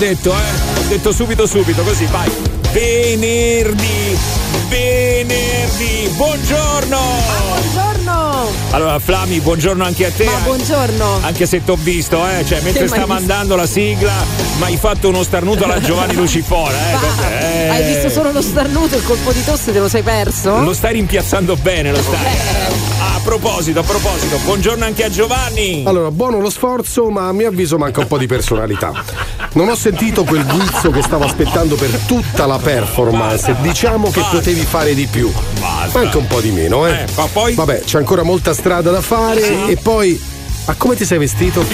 detto, eh. Ho detto subito, subito, così, vai. Venerdì, venerdì, buongiorno! Ah, buongiorno! Allora, Flami, buongiorno anche a te. Ma buongiorno! Anche se t'ho visto, eh, cioè, mentre sta mandando la sigla, ma hai fatto uno starnuto alla Giovanni Lucifora, eh. eh. Hai visto solo lo starnuto, il colpo di tosse te lo sei perso? Lo stai rimpiazzando bene, lo stai. Eh. A proposito, a proposito, buongiorno anche a Giovanni. Allora, buono lo sforzo, ma a mio avviso manca un po' di personalità. Non ho sentito quel guizzo che stavo aspettando per tutta la performance. Diciamo che potevi fare di più. Basta. Manca un po' di meno, eh. Eh, ma poi- Vabbè, c'è ancora molta strada da fare e poi. Ma come ti sei vestito?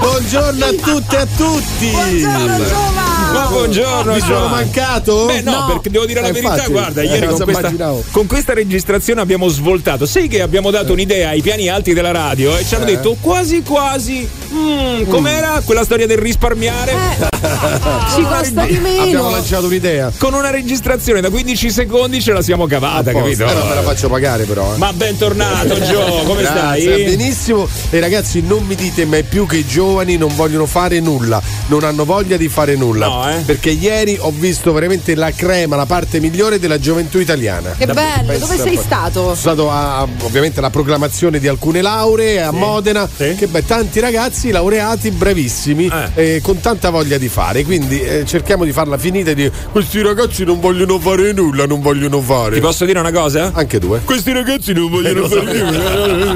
Buongiorno a tutte e a tutti! Buongiorno Giova! Ma buongiorno, Mi sono mancato? Beh, no, No. perché devo dire la Eh, verità, infatti, guarda, eh, ieri con cosa questa, con questa registrazione abbiamo svoltato. Sai che abbiamo dato un'idea ai piani alti della radio e ci hanno detto quasi quasi. "Mm, com'era quella storia del risparmiare? Ci costa di Abbiamo meno! lanciato un'idea. Con una registrazione da 15 secondi ce la siamo cavata, capito? Però me la faccio pagare, però. Eh. Ma bentornato, Gio, come Grazie, stai? Benissimo. E ragazzi, non mi dite mai più che i giovani non vogliono fare nulla, non hanno voglia di fare nulla. No, eh. Perché ieri ho visto veramente la crema, la parte migliore della gioventù italiana. Che bello! Pensa Dove sei po'. stato? Sono stato a, a- ovviamente alla proclamazione di alcune lauree a Modena. Sì. Che beh, tanti ragazzi laureati bravissimi Eh. eh, con tanta voglia di fare. Quindi eh, cerchiamo di farla finita e di questi ragazzi non vogliono fare nulla, non vogliono fare. Ti posso dire una cosa? Anche due. Questi ragazzi non vogliono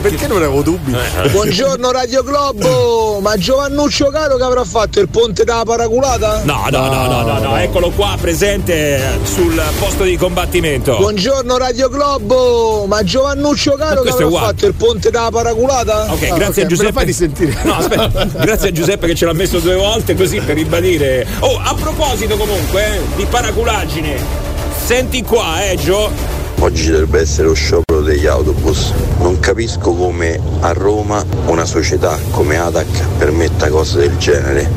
Perché non avevo dubbi? Buongiorno Radio Globo, ma Giovannuccio Caro che avrà fatto il ponte della paraculata? No, no, no, no, no, no, eccolo qua presente sul posto di combattimento. Buongiorno Radio Globo, ma Giovannuccio Caro che questo è avrà uguale. fatto il ponte della paraculata? Ok, Ah, grazie ok, a Giuseppe. fai risentire? No, aspetta, grazie a Giuseppe che ce l'ha messo due volte così per ribadire. Oh, a proposito comunque eh, di paraculaggine, senti qua, eh, Gio. Oggi dovrebbe essere lo sciopero degli autobus. Non capisco come a Roma una società come ATAC permetta cose del genere,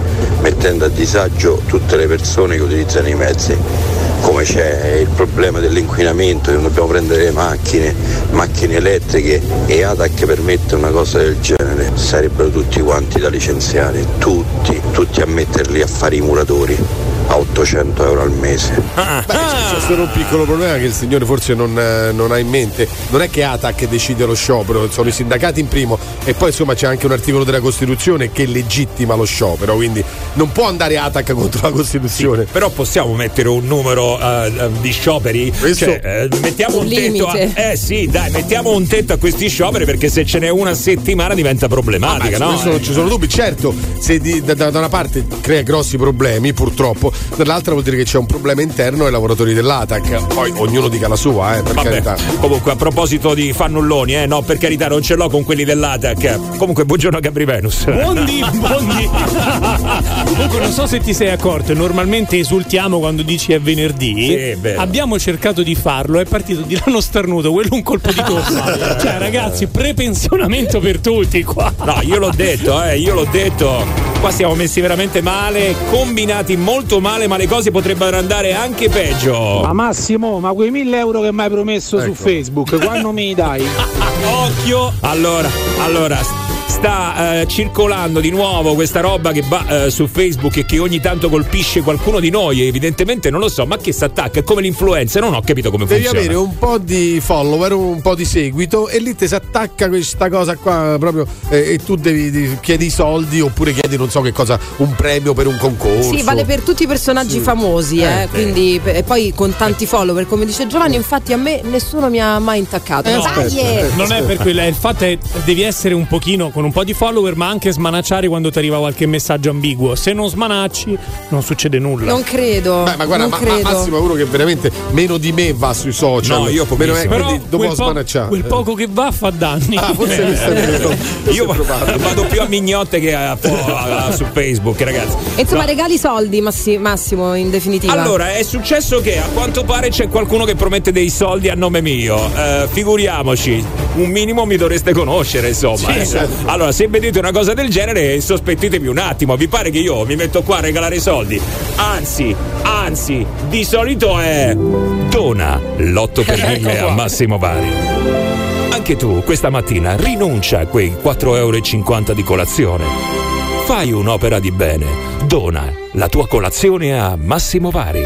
mettendo a disagio tutte le persone che utilizzano i mezzi. Come c'è il problema dell'inquinamento, che non dobbiamo prendere le macchine, macchine elettriche e ATAC permette una cosa del genere, sarebbero tutti quanti da licenziare, tutti, tutti a metterli a fare i muratori a 800 euro al mese. Ah, Beh, c'è- c'è solo un piccolo problema che il signore forse non, eh, non ha in mente. Non è che ATAC decide lo sciopero, sono i sindacati in primo e poi insomma c'è anche un articolo della Costituzione che legittima lo sciopero, quindi non può andare ATAC contro la Costituzione. Però possiamo mettere un numero eh, di scioperi? Questo- Cioè, eh, mettiamo un, Un tetto. A, limite. eh sì, dai, mettiamo un tetto a questi scioperi perché se ce n'è una settimana diventa problematica, Su no? questo non ci sono dubbi, certo, se di- da, da una parte crea grossi problemi, purtroppo, dall'altra vuol dire che c'è un problema interno ai lavoratori dell'ATAC. Poi ognuno dica la sua, eh, per Vabbè, carità. comunque a proposito di fannulloni, eh, no, per carità, non ce l'ho con quelli dell'ATAC. Comunque, buongiorno Gabri Venus. Buondì, buondì. Comunque non so se ti sei accorto, normalmente esultiamo quando dici è venerdì. Sì, è. Abbiamo cercato di farlo, è partito di là uno starnuto, quello un colpo di tosse. cioè ragazzi, prepensionamento per tutti qua. No, io l'ho detto, eh, io l'ho detto. Qua siamo messi veramente male, combinati molto male, ma le cose potrebbero andare anche peggio. Ma Massimo, ma quei 1000 euro che mi hai promesso su Facebook, quando mi dai? Occhio! Allora, allora. Sta eh, circolando di nuovo questa roba che va eh, su Facebook e che ogni tanto colpisce qualcuno di noi. Evidentemente non lo so, ma che si attacca? È come l'influenza, non ho capito come Devi funziona. avere un po' di follower, un po' di seguito e lì ti si attacca questa cosa qua proprio eh, e tu devi, devi- chiedi i soldi oppure chiedi non so che cosa, un premio per un concorso. Sì, vale per tutti i personaggi famosi, eh, Eh, quindi e poi con tanti follower, come dice Giovanni, infatti a me nessuno mi ha mai intaccato. Eh, Dai, aspetta, eh. Non è per quello, il fatto è devi essere un pochino con un po' di follower, ma anche smanacciare quando ti arriva qualche messaggio ambiguo. Se non smanacci, non succede nulla. Non credo. Beh, ma guarda, ma, ma credo. Massimo è uno che veramente meno di me va sui social. No, io meno pochissimo. è, Però quindi dopo quel, po- smanacciare. quel poco che va fa danni. Ah, forse è vero. Questo Io vado più a mignotte che a- a- a- su Facebook, ragazzi. E insomma, No. regali soldi, Massi- Massimo, in definitiva. Allora, è successo che a quanto pare c'è qualcuno che promette dei soldi a nome mio. Eh, figuriamoci, un minimo mi dovreste conoscere, insomma. eh. Allora, se vedete una cosa del genere, sospettitemi un attimo. Vi pare che io mi metto qua a regalare soldi? Anzi, anzi, di solito è. Dona l'8 per 1000 a Massimo Bari. Anche tu questa mattina rinuncia a quei 4,50 euro di colazione. Fai un'opera di bene. Dona la tua colazione a Massimo Vari.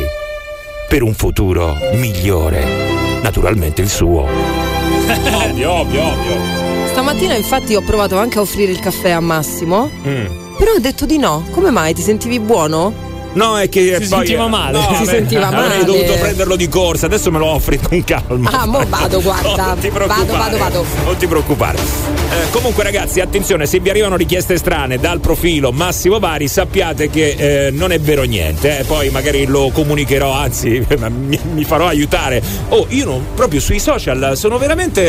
Per un futuro migliore. Naturalmente il suo. ovvio, ovvio, ovvio. Stamattina infatti ho provato anche a offrire il caffè a Massimo, Mm. però ho detto di no. Come mai? Ti sentivi buono? No, è che Si poi- sentiva male. No, Si beh, sentiva Avrei male. dovuto prenderlo di corsa, adesso me lo offri con calma. Ah, mo vado, guarda. non ti Vado, preoccupare. vado, vado. Non ti preoccupare. Eh, comunque, ragazzi, attenzione, se vi arrivano richieste strane dal profilo Massimo Vari, sappiate che eh, non è vero niente. eh. Poi magari lo comunicherò, anzi, mi, mi farò aiutare. Oh, io non, proprio sui social sono veramente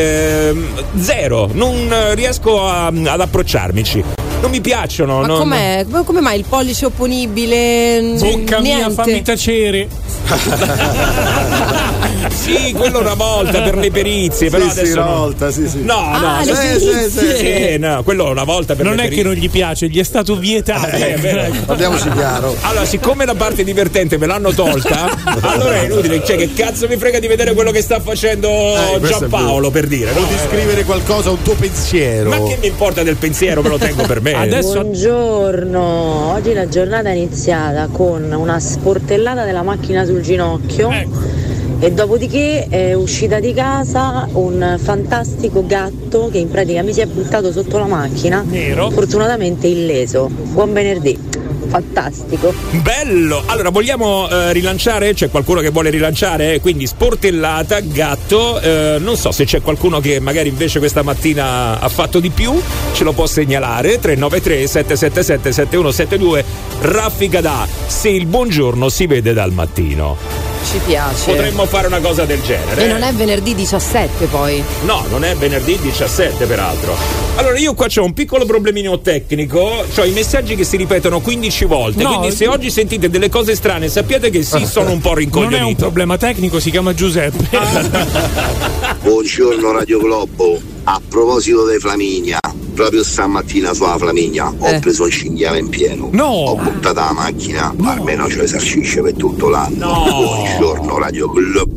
eh, zero. Non eh, riesco a- ad approcciarmici. Non mi piacciono. Ma non- com'è? Come- Come mai il pollice opponibile? Bocca mia, Niente. fammi tacere. Sì, quello una volta per le perizie, però Sì, sì, adesso una no. volta, sì, sì. No, Ah, no, sì, sì, perizie. sì, sì, no, quello una volta per Non le è che perizie. non gli piace, gli è stato vietato. Eh, vero. Parliamoci chiaro. Allora, siccome la parte divertente me l'hanno tolta, allora è inutile. Cioè, che cazzo mi frega di vedere quello che sta facendo Eh, Giampaolo per dire? O No? di scrivere qualcosa, un tuo pensiero. Ma che mi importa del pensiero? Me lo tengo per me. Adesso- Buongiorno, oggi la giornata è iniziata con una sportellata della macchina sul ginocchio Ecco. e dopodiché è uscita di casa un fantastico gatto che in pratica mi si è buttato sotto la macchina, Nero. fortunatamente illeso. Buon venerdì, fantastico. Bello! Allora, vogliamo eh, rilanciare? C'è qualcuno che vuole rilanciare? Quindi sportellata, gatto. eh, non so se c'è qualcuno che magari invece questa mattina ha fatto di più, ce lo può segnalare. 393 777 7172 Raffica da Se il buongiorno si vede dal mattino. Ci piace. Potremmo fare una cosa del genere. E non è venerdì 17 poi. No, non è venerdì 17 peraltro. Allora io qua c'ho un piccolo problemino tecnico, ho i messaggi che si ripetono 15 volte, No, quindi se oggi sentite delle cose strane sappiate che sì, sono un po' Non rincoglionito. è un problema tecnico, si chiama Giuseppe. Buongiorno Radio Globo, a proposito di Flaminia, proprio stamattina sulla Flaminia ho Eh. preso un cinghiale in pieno. No. Ho buttato la macchina, almeno ce l'esercisce per tutto l'anno. No. Buongiorno Radio Globo.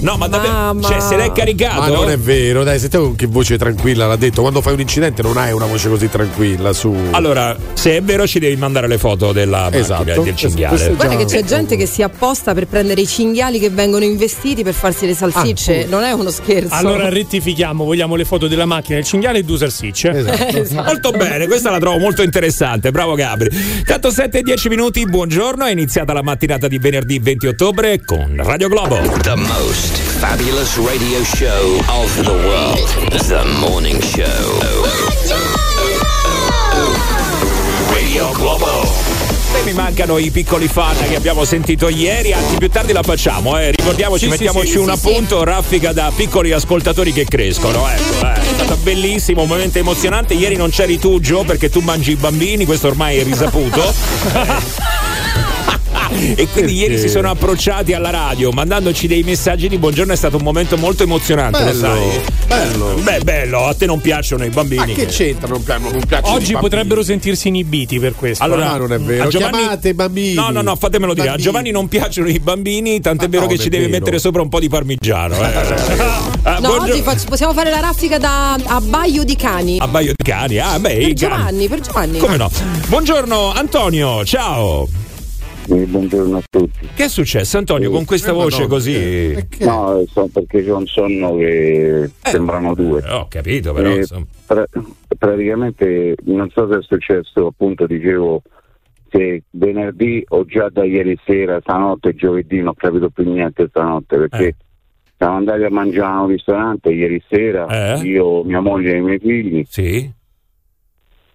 No, ma davvero, Mamma. cioè se l'è caricato Ma non è vero, dai, sentiamo con che voce tranquilla l'ha detto. Quando fai un incidente non hai una voce così tranquilla su. Allora, se è vero ci devi mandare le foto della macchina Esatto. e del cinghiale. È Guarda che c'è gente che si apposta per prendere i cinghiali che vengono investiti per farsi le salsicce. Ah, non è uno scherzo. Allora rettifichiamo, vogliamo le foto della macchina, il cinghiale e due salsicce. Esatto. Molto bene, questa la trovo molto interessante, bravo Gabri. Tanto 7 e 10 minuti, buongiorno, è iniziata la mattinata di venerdì 20 ottobre con Radio Globo. The most fabulous radio show of the world. The morning show. Radio Globo. Mi mancano i piccoli fan che abbiamo sentito ieri, anzi più tardi la facciamo, eh. ricordiamoci, Sì, sì, mettiamoci sì, un sì, appunto, raffica da piccoli ascoltatori che crescono, ecco, eh. è stato bellissimo, un momento emozionante, ieri non c'eri tu Gio perché tu mangi i bambini, questo ormai è risaputo. E quindi ieri si sono approcciati alla radio mandandoci dei messaggi di buongiorno, è stato un momento molto emozionante, lo Bello, sai? bello. Beh, bello, a te non piacciono i Ma bambini. che c'entra? Non, non piacciono Oggi bambini. potrebbero sentirsi inibiti per questo. Allora, Ah, non è vero. Giovanni- Chiamate i bambini. No, no, no, fatemelo dire. A Bambini. Giovanni non piacciono i bambini, tant'è Ma vero no, che ci devi vero. mettere sopra un po' di parmigiano. Eh. Ah, No, oggi faccio- possiamo fare la raffica da abbaio di cani. Abbaio di cani. Ah, beh, per i cani. Giovanni, per Giovanni. Come no? Buongiorno Antonio, ciao. Buongiorno a tutti. Che è successo Antonio con questa Eh, voce Madonna, così? eh, che- No, so perché c'è un sonno che sembrano due. Eh, Ho capito però. Eh, pra- praticamente non so se è successo, appunto dicevo, se venerdì o già da ieri sera, stanotte, giovedì, non ho capito più niente stanotte perché Eh. siamo andati a mangiare a un ristorante ieri sera, Eh. io, mia moglie e i miei figli Sì.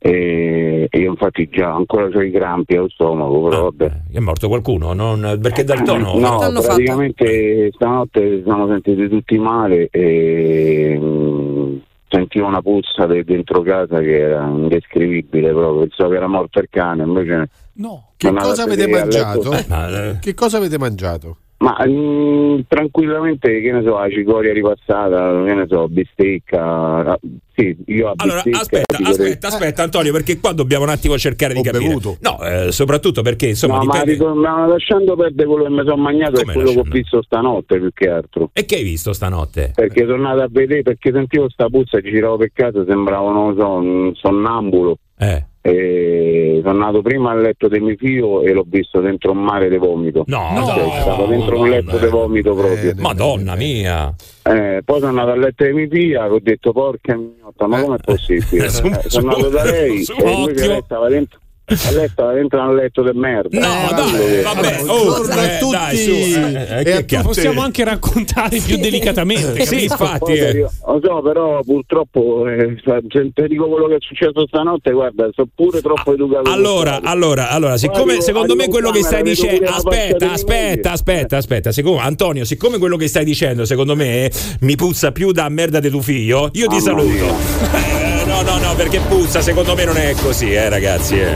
E, io infatti già ancora ho i crampi allo stomaco, però vabbè. Eh, È morto qualcuno? Non- Perché dal tono? No, praticamente stanotte ci siamo sentiti tutti male e mm, sentivo una puzza de- dentro casa che era indescrivibile proprio, pensavo che era morto il cane, invece No. Che cosa avete mangiato? Ma, eh, Che cosa avete mangiato? Ma mm, tranquillamente che ne so, la cicoria ripassata, che ne so, bistecca, ra- sì, io a Allora, bistecca aspetta, cicoria- aspetta, aspetta, Antonio, perché qua dobbiamo un attimo cercare di Ho capire. bevuto. No, eh, soprattutto perché insomma No, ma dipende. ritor- ma lasciando perdere quello che mi sono mangiato Come è quello che ho lasciando? visto stanotte più che altro. E che hai visto stanotte? Perché sono andato a vedere, perché sentivo sta puzza e giravo per casa, sembrava, non lo so, un sonnambulo. Eh. E sono andato prima al letto di mio figlio e l'ho visto dentro un mare di vomito. No, Cioè, no, stava dentro un letto di vomito proprio. Madonna mia. Eh, poi sono andato al letto di mia figlia e ho detto porca mignotta, ma com'è possibile? Su- Eh, sono andato da lei su- e occhio. lei stava dentro. E Lei stava dentro un letto di merda. No, Eh, dai, vabbè, oh, a eh, tutti. dai, su, eh, eh, E a chiaro. Possiamo anche raccontare più delicatamente. Sì, infatti. Eh. io- Lo so, però purtroppo eh, cioè, te dico quello che è successo stanotte, guarda, sono pure troppo educato. Ah, Allora, allora, allora, siccome arrivo- secondo me quello che stai dicendo, aspetta, aspetta, aspetta, aspetta, siccome Antonio, siccome quello che stai dicendo secondo me mi puzza più da merda di tuo figlio, io ti saluto. Eh, no, no, no, perché puzza, secondo me non è così, eh, ragazzi. eh.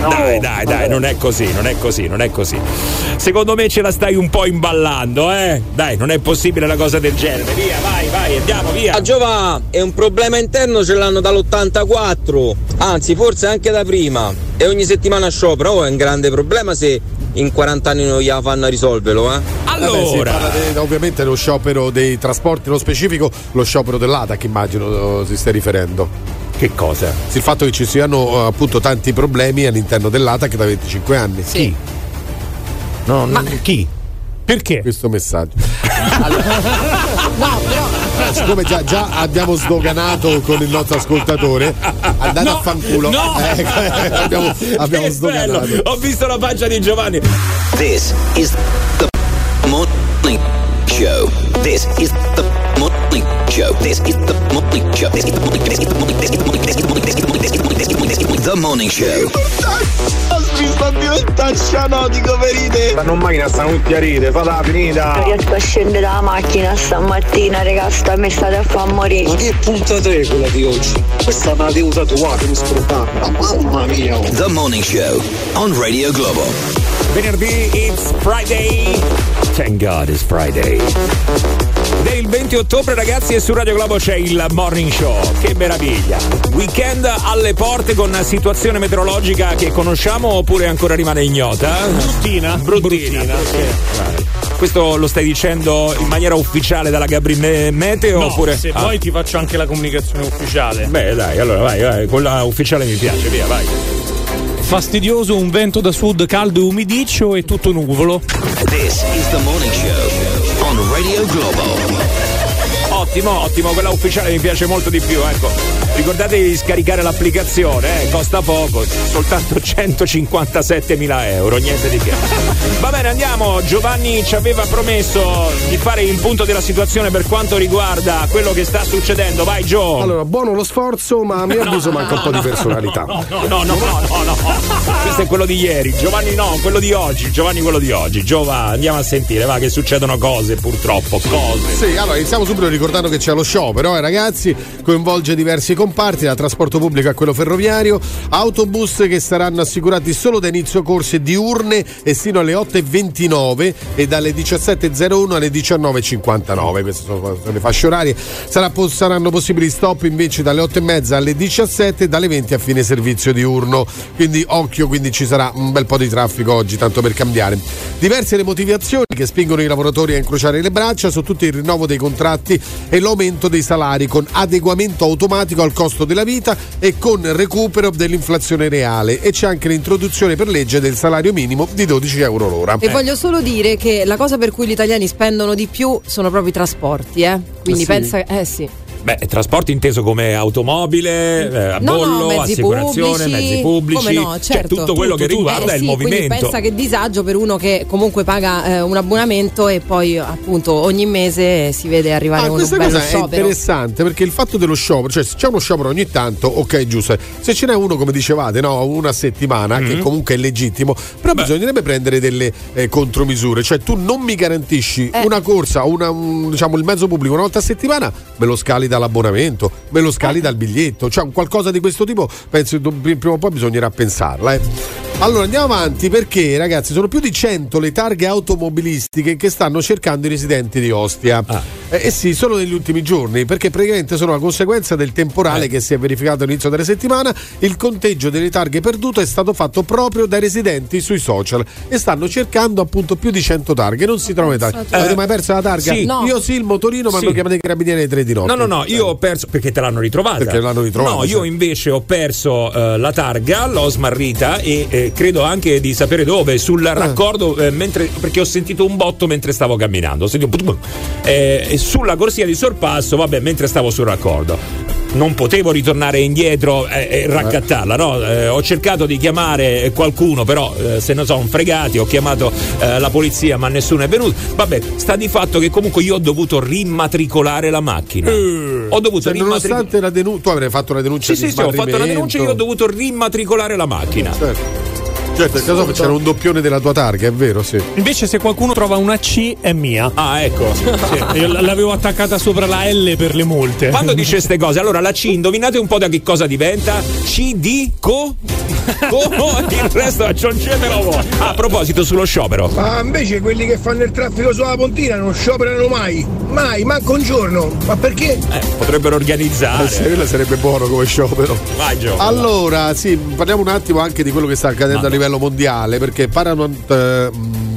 Dai, dai, dai, non è così, non è così, non è così. Secondo me ce la stai un po' imballando, eh? Dai, non è possibile una cosa del genere. Via, vai, vai, andiamo, via. A Giova è un problema interno ce l'hanno dall'84, anzi forse anche da prima. E ogni settimana sciopero, oh, è un grande problema se in 40 anni non gliela fanno a risolverlo, eh. Vabbè, si parla de- ovviamente dello sciopero dei trasporti, nello specifico lo sciopero dell'ATAC, immagino eh, si stia riferendo. Che cosa? Il fatto che ci siano eh, appunto tanti problemi all'interno dell'ATAC da 25 anni. Sì. No, Ma- chi? Perché? Questo messaggio. No, però. Siccome già, già abbiamo sdoganato con il nostro ascoltatore, andate No, a fanculo. no. Eh, abbiamo abbiamo Che bello, sdoganato. Ho visto la faccia di Giovanni. This is the morning show. This is the morning show. This is the The Morning Show. Ho visto a diventare scianotico per idee. Ma non macchina, stanno tutti a ride, fatela finita. Non riesco a scendere dalla macchina stamattina, raga, sta mi state a far morire. Ma che puntata è quella di oggi? Questa me la devo tatuare, mi scordavo. Mamma mia. Oh. The Morning Show on Radio Globo. Venerdì, it's Friday. Thank God it's Friday. Il 20 ottobre, ragazzi, e su Radio Globo c'è il morning show. Che meraviglia! Weekend alle porte con situazione meteorologica che conosciamo oppure ancora rimane ignota? Bruttina. Bruttina. Questo lo stai dicendo in maniera ufficiale dalla Gabri Me- Meteo No, oppure. se Ah. vuoi ti faccio anche la comunicazione ufficiale. Beh, dai, allora vai, vai, quella ufficiale mi piace, via, vai. Fastidioso, un vento da sud caldo e umidiccio e tutto nuvolo. This is the morning show Radio Globo. Ottimo, ottimo, quella ufficiale mi piace molto di più, ecco. Ricordatevi di scaricare l'applicazione, eh, costa poco, soltanto 157.000 euro, niente di che. Va bene, andiamo. Giovanni ci aveva promesso di fare il punto della situazione per quanto riguarda quello che sta succedendo. Vai, Gio. Allora, buono lo sforzo, ma a mio avviso manca un po' di personalità. No, no, no, no, no, no. Questo è quello di ieri. Giovanni no, quello di oggi. Giovanni quello di oggi. Giova, andiamo a sentire, va che succedono cose purtroppo, cose. Sì, allora iniziamo subito ricordando che c'è lo sciopero, eh, ragazzi, coinvolge diversi comparti, dal trasporto pubblico a quello ferroviario, autobus che saranno assicurati solo da inizio corse diurne e sino alle 8.29 e dalle 17.01 alle 19.59, queste sono le fasce orarie. Sarà saranno possibili stop invece dalle 8.30 alle 17 e dalle 20 a fine servizio diurno, quindi occhio, quindi ci sarà un bel po' di traffico oggi, tanto per cambiare. Diverse le motivazioni che spingono i lavoratori a incrociare le braccia su tutto il rinnovo dei contratti e l'aumento dei salari con adeguamento automatico al costo della vita e con recupero dell'inflazione reale e c'è anche l'introduzione per legge del salario minimo di 12 euro l'ora. E voglio solo dire che la cosa per cui gli italiani spendono di più sono proprio i trasporti, eh. Quindi Ah, sì? pensa. Eh sì. Beh, trasporti inteso come automobile, eh, a No, no, bollo, mezzi assicurazione, pubblici, mezzi pubblici, come no, cioè certo. tutto quello che Tutto, tutto. riguarda Eh il sì, Quindi movimento. pensa che disagio per uno che comunque paga eh, un abbonamento e poi appunto ogni mese si vede arrivare Ah, uno questa bello cosa è sciopero. interessante perché il fatto dello sciopero, cioè se c'è uno sciopero ogni tanto, ok, giusto. Se ce n'è uno, come dicevate, no, una settimana, che Mm-hmm. comunque è legittimo, però bisognerebbe prendere delle eh, contromisure. Cioè, tu non mi garantisci Eh. una corsa, una, un- diciamo il mezzo pubblico una volta a settimana, me lo scali dall'abbonamento, me lo scali dal biglietto. Cioè, un qualcosa di questo tipo, penso che prima o poi bisognerà pensarla. eh. Allora andiamo avanti perché ragazzi sono più di 100 le targhe automobilistiche che stanno cercando i residenti di Ostia. Eh, eh sì, solo negli ultimi giorni, perché praticamente sono la conseguenza del temporale che si è verificato all'inizio della settimana. Il conteggio delle targhe perdute è stato fatto proprio dai residenti sui social e stanno cercando appunto più di 100 targhe. Non si trovano le targhe. Eh, Avete mai perso la targa? sì. No. Io sì, il motorino, ma Sì. hanno chiamato i carabinieri alle 3 di notte. No, no, no, io ho perso perché te l'hanno ritrovata. Perché l'hanno ritrovata, No, sì. io invece ho perso eh, la targa, l'ho smarrita e credo anche di sapere dove, sul Ah. raccordo eh, mentre, perché ho sentito un botto mentre stavo camminando. Ho sentito. Eh, sulla corsia di sorpasso, vabbè, mentre stavo sul raccordo. Non potevo ritornare indietro e e raccattarla, no? Eh, ho cercato di chiamare qualcuno, però eh, se ne sono fregati, ho chiamato eh, la polizia, ma nessuno è venuto. Vabbè, sta di fatto che comunque io ho dovuto rimmatricolare la macchina. Ho dovuto Cioè, rimmatricolare. nonostante la denuncia, tu avrei fatto una denuncia Sì, sì, sì, ho fatto la denuncia e io ho dovuto rimmatricolare la macchina. Certo. Certo, nel caso c'era un doppione della tua targa, è vero, sì. Invece, se qualcuno trova una C, è mia. Ah, ecco. Sì, io l'avevo attaccata sopra la L per le multe. Quando dice queste cose, allora la C, indovinate un po' da che cosa diventa? C di co? Co? Il resto aggiungetelo voi. Ah, A proposito, sullo sciopero. Ma invece quelli che fanno il traffico sulla pontina non scioperano mai. Mai, manco un giorno. Ma perché? Eh, potrebbero organizzare. Eh, sarebbe buono come sciopero. Vai, Gio. Allora, sì, parliamo un attimo anche di quello che sta accadendo No, a no. Livello mondiale, perché Paramount eh,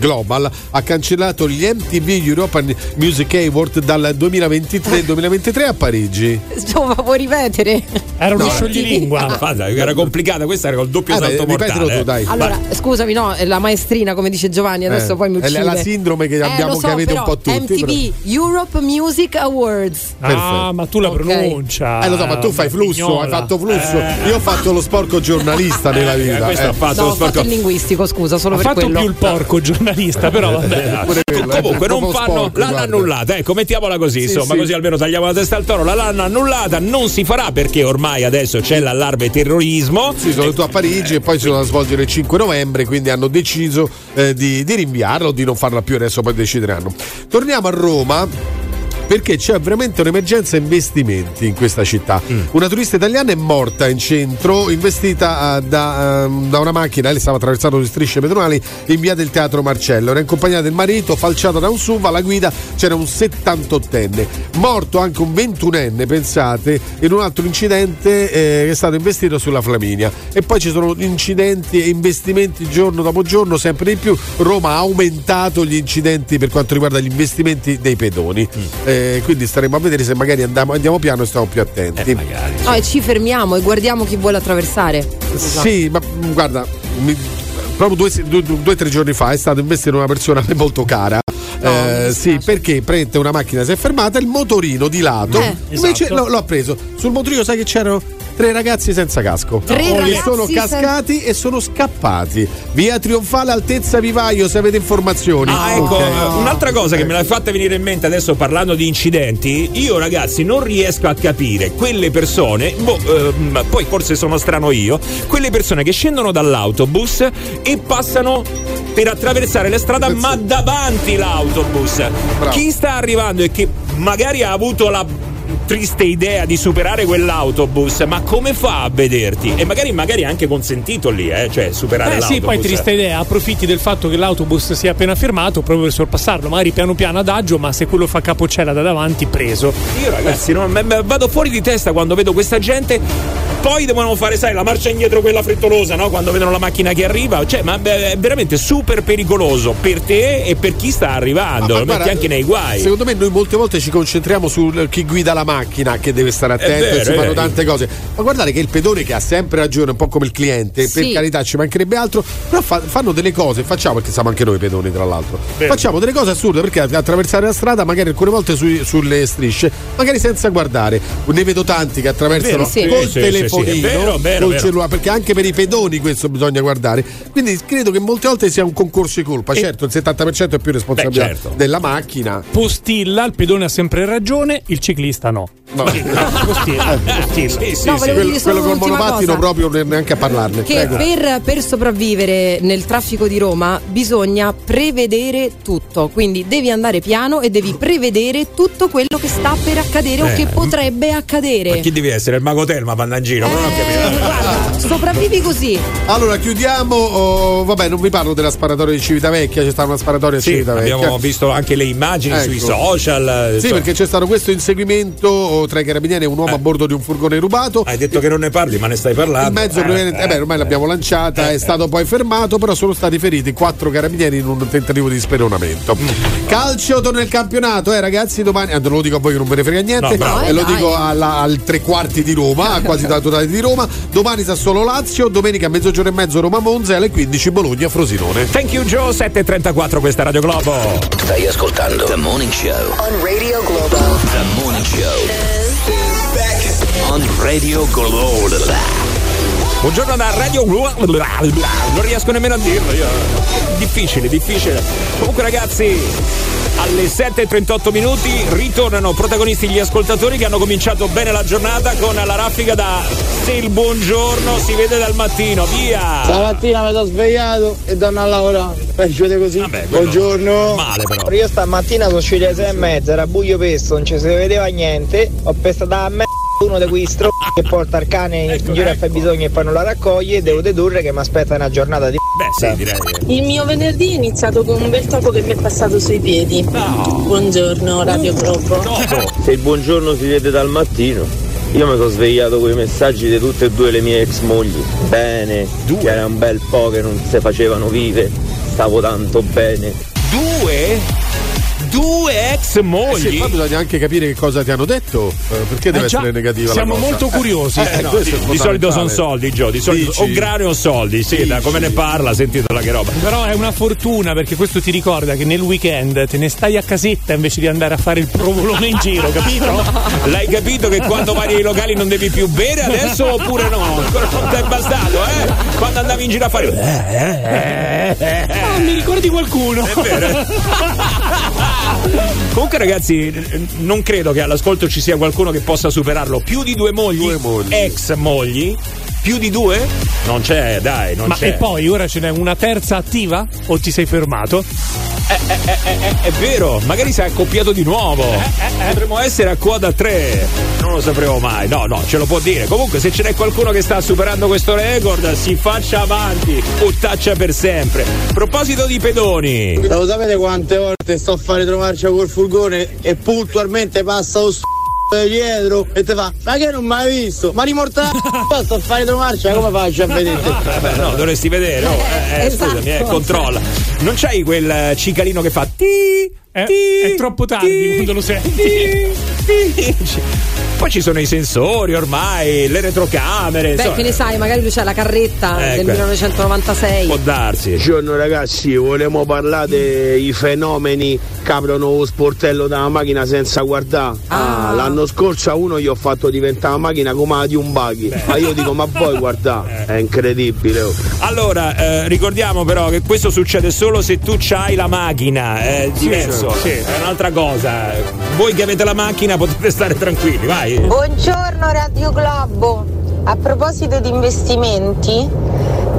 Global ha cancellato gli MTV European Music Award dal 2023-2023 a Parigi. Cioè, ma puoi ripetere? Era uno No, scioglilingua. Guarda, era complicata, questa era col doppio Eh, beh, salto ripetilo mortale. tu, dai. Allora, scusami, no, è la maestrina, come dice Giovanni, adesso Eh, poi mi è uccide. la sindrome che Eh, abbiamo- lo so, che avete però, un po' tutti, MTV Europe Music Awards. Ah, ma tu la Ok. pronuncia. Eh lo so, ma tu fai flusso, Vignola. hai fatto flusso. Eh. Io ho fatto lo sporco giornalista nella vita. Eh, questo eh. ha fatto No, lo ho fatto sporco. il linguistico, scusa, solo Ha per fatto quello. più il porco giornalista, però vabbè. Pure quello, eh, Comunque non fanno, l'hanno annullata, ecco, mettiamola così, Sì, insomma, sì. così almeno tagliamo la testa al toro. La l'hanno annullata, non si farà perché ormai adesso c'è l'allarme terrorismo. Sì, sono venuto a Parigi e poi si sono da svolgere il 5 novembre, quindi hanno deciso eh, di, di rinviarlo o di non farla più, adesso poi decideranno. Torniamo a Roma. Perché c'è veramente un'emergenza investimenti in questa città. Una turista italiana è morta in centro, investita eh, da, ehm, da una macchina. Lei stava attraversando le strisce pedonali in via del Teatro Marcello. Era accompagnata del marito, falciata da un SUV. Alla guida c'era un 78enne. Morto anche un 21enne, pensate, in un altro incidente eh, che è stato investito sulla Flaminia. E poi ci sono incidenti e investimenti giorno dopo giorno, sempre di più. Roma ha aumentato gli incidenti per quanto riguarda gli investimenti dei pedoni. Eh, quindi staremo a vedere se magari andiamo, andiamo piano e stiamo più attenti. No, e ci fermiamo e guardiamo chi vuole attraversare. Sì, ma guarda, mi- proprio due, o tre giorni fa è stato investito in una persona a me molto cara. Eh, sì, perché prende una macchina, si è fermata, il motorino di lato, Eh. invece Esatto. lo, l'ho preso. Sul motorino sai che c'erano tre ragazzi senza casco. Tre che ragazzi sono sen- cascati e sono scappati. Via Trionfale, altezza Vivaio, se avete informazioni. Ah, ecco, Ok. eh, un'altra cosa che me l'hai fatta venire in mente adesso parlando di incidenti, io ragazzi non riesco a capire quelle persone, boh, ehm, poi forse sono strano io, quelle persone che scendono dall'autobus e passano per attraversare la strada ma davanti l'autobus. Chi sta arrivando e che magari ha avuto la triste idea di superare quell'autobus, ma come fa a vederti? E magari, magari anche consentito lì, eh, cioè superare Eh l'autobus. sì, poi triste idea, approfitti del fatto che l'autobus sia appena fermato proprio per sorpassarlo, magari piano piano adagio, ma se quello fa capocella da davanti, preso. Io ragazzi non- vado fuori di testa quando vedo questa gente. Poi devono fare, sai, la marcia indietro quella frettolosa, no? Quando vedono la macchina che arriva. Cioè, ma beh, è veramente super pericoloso per te e per chi sta arrivando. Ma Lo metti guarda, anche nei guai. Secondo me noi molte volte ci concentriamo su chi guida la macchina che deve stare attento vero, e si fanno tante cose. Ma guardate che il pedone che ha sempre ragione, un po' come il cliente, per Sì. carità ci mancherebbe altro, però fa- fanno delle cose, facciamo perché siamo anche noi pedoni tra l'altro. Vero. Facciamo delle cose assurde perché attraversare la strada magari alcune volte sui- sulle strisce, magari senza guardare. Ne vedo tanti che attraversano Vero, sì. col Sì, sì, telefonino, sì, sì, è vero, vero, col vero. cellulare, perché anche per i pedoni questo bisogna guardare. Quindi credo che molte volte sia un concorso di colpa. Certo, il 70% è più responsabilità Beh, certo. della macchina. Postilla, il pedone ha sempre ragione, il ciclista no. No. Postilla, postilla. Sì, sì, No, sì. quello, quello col monopattino proprio ne- neanche a parlarne. Che Prego. per, per sopravvivere nel traffico di Roma bisogna prevedere tutto, quindi devi andare piano e devi prevedere tutto quello che sta per accadere o Eh, che potrebbe Ma accadere. chi devi essere? Il mago Telma andare in giro? Mattino, non ho capito. Guarda, sopravvivi così. Allora chiudiamo, oh, vabbè non vi parlo della sparatoria di Civitavecchia, c'è stata una sparatoria a Sì, Civitavecchia. abbiamo visto anche le immagini sui Ecco. social. Sì, insomma. perché c'è stato questo inseguimento oh, tra i carabinieri e un uomo a bordo di un furgone rubato. Hai detto che non ne parli, ma ne stai parlando. Il mezzo, Eh, eh beh, ormai l'abbiamo lanciata, è stato poi fermato, però sono stati feriti quattro carabinieri in un tentativo di speronamento. Calcio torna il campionato, eh ragazzi, domani, non lo dico a voi che non ve ne frega niente, No, bravo. e lo dico alla- al tre quarti di Roma, quasi la totale di Roma. Domani sta solo Lazio, domenica a mezzogiorno e mezzo Roma Monza e alle 15 Bologna Frosinone. Thank you Joe, 7.34 questa è Radio Globo. Stai ascoltando The Morning Show. On Radio Globo. The Morning Show. On Radio Globo. Buongiorno da Radio. Non riesco nemmeno a dirlo io. Difficile, difficile. Comunque ragazzi, alle 7.38 minuti ritornano protagonisti gli ascoltatori che hanno cominciato bene la giornata con la raffica da Se il buongiorno si vede dal mattino, via! Stamattina mi sono svegliato e torno a lavorare. Facete così? Buongiorno. Male però. Io stamattina sono uscito alle sei e mezza, era buio pesto, non ci si vedeva niente. Ho pestato a me uno di quei stro che porta il cane in giro a fare bisogno e poi non la raccoglie. Devo dedurre che mi aspetta una giornata di Beh, sì, direi. Il mio venerdì è iniziato con un bel topo che mi è passato sui piedi. Buongiorno Radio Globo. Se il buongiorno si vede dal mattino. Io mi sono svegliato con i messaggi di tutte e due le mie ex mogli. Bene, che era un bel po' che non si facevano vive. Stavo tanto bene. Due? Due ex Eh mogli? sì, poi bisogna anche capire che cosa ti hanno detto, eh, perché deve Eh già, essere negativa siamo la cosa. molto curiosi. Eh, Eh, no, di, di solito sono soldi, Gio. Di solito Dici? o grane o soldi, sì, da come ne parla, sentitela che roba. Però è una fortuna perché questo ti ricorda che nel weekend te ne stai a casetta invece di andare a fare il provolone in giro, capito? L'hai capito che quando vai nei locali non devi più bere adesso oppure no? Ancora non ti è bastato, eh? Quando andavi in giro a fare. Eh, eh, eh, eh. Ah, mi ricordi qualcuno? È vero. Comunque, ragazzi, non credo che all'ascolto ci sia qualcuno che possa superarlo. Più di due mogli, ex mogli, più di due? Non c'è, dai, non Ma c'è. e poi ora ce n'è una terza attiva? O ti sei fermato? Eh, eh, eh, eh, è vero, magari si è accoppiato di nuovo. Potremmo essere a quota 3. Non lo sapremo mai. No, no, ce lo può dire. Comunque, se ce n'è qualcuno che sta superando questo record, si faccia avanti o taccia per sempre. A proposito di pedoni. Lo sapete quante volte sto a fare trovarci col furgone e puntualmente passa lo st- dietro e ti fa ma che non mi hai visto ma rimortato sto a fare trovarci come faccio a vedere Vabbè, no, dovresti vedere. oh, eh, eh, esatto. Scusami, eh, controlla. Non c'hai quel eh, cicalino che fa ti, È, ti, è troppo tardi ti, quando lo senti. ti, ti. Poi ci sono i sensori ormai, le retrocamere. Beh, insomma, che ne sai, magari lui c'ha la carretta Ecco. del 1996. Può darsi. Buongiorno ragazzi, volevo parlare dei fenomeni che aprono lo sportello della macchina senza guardare. Ah. l'anno scorso a uno gli ho fatto diventare la macchina come la di un buggy. Ma io dico, ma voi guardate, è incredibile. oh. Allora, eh, ricordiamo però che questo succede solo se tu c'hai la macchina, è diverso, certo. sì, è un'altra cosa. Voi che avete la macchina potete stare tranquilli, vai. Buongiorno Radio Globo. A proposito di investimenti,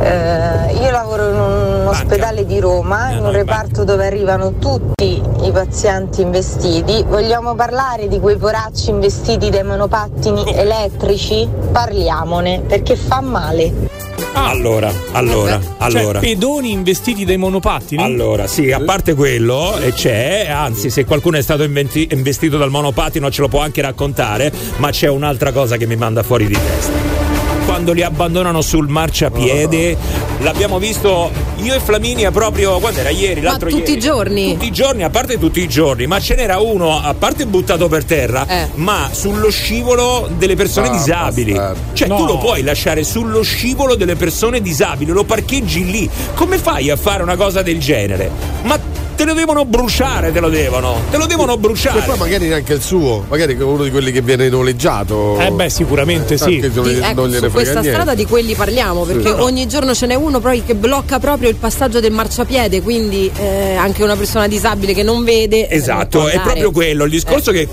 eh, io lavoro in un ospedale di Roma, in un reparto dove arrivano tutti i pazienti investiti. Vogliamo parlare di quei poracci investiti dai monopattini elettrici? Parliamone, perché fa male. Allora, allora, allora. Cioè, pedoni investiti dai monopattini? Allora, sì, a parte quello, e c'è, anzi, se qualcuno è stato inventi- investito dal monopattino ce lo può anche raccontare, ma c'è un'altra cosa che mi manda fuori di testa. Quando li abbandonano sul marciapiede, l'abbiamo visto io e Flaminia proprio quando era ieri, Ma l'altro tutti ieri. i giorni? Tutti i giorni, a parte tutti i giorni, ma ce n'era uno, a parte buttato per terra, Eh. ma sullo scivolo delle persone Ah, disabili. bastardo. Cioè, tu No. lo puoi lasciare sullo scivolo delle persone disabili, lo parcheggi lì. Come fai a fare una cosa del genere? Ma te lo devono bruciare, te lo devono. Te lo devono E bruciare. poi magari neanche il suo, magari uno di quelli che viene noleggiato. Eh beh, sicuramente sì. Anche non, Di- gli- ecco, non gliene su frega questa niente. strada di quelli parliamo perché no. ogni giorno ce n'è uno che blocca proprio il passaggio del marciapiede quindi eh, anche una persona disabile che non vede eh, non Esatto, è proprio quello. Il discorso è che eh,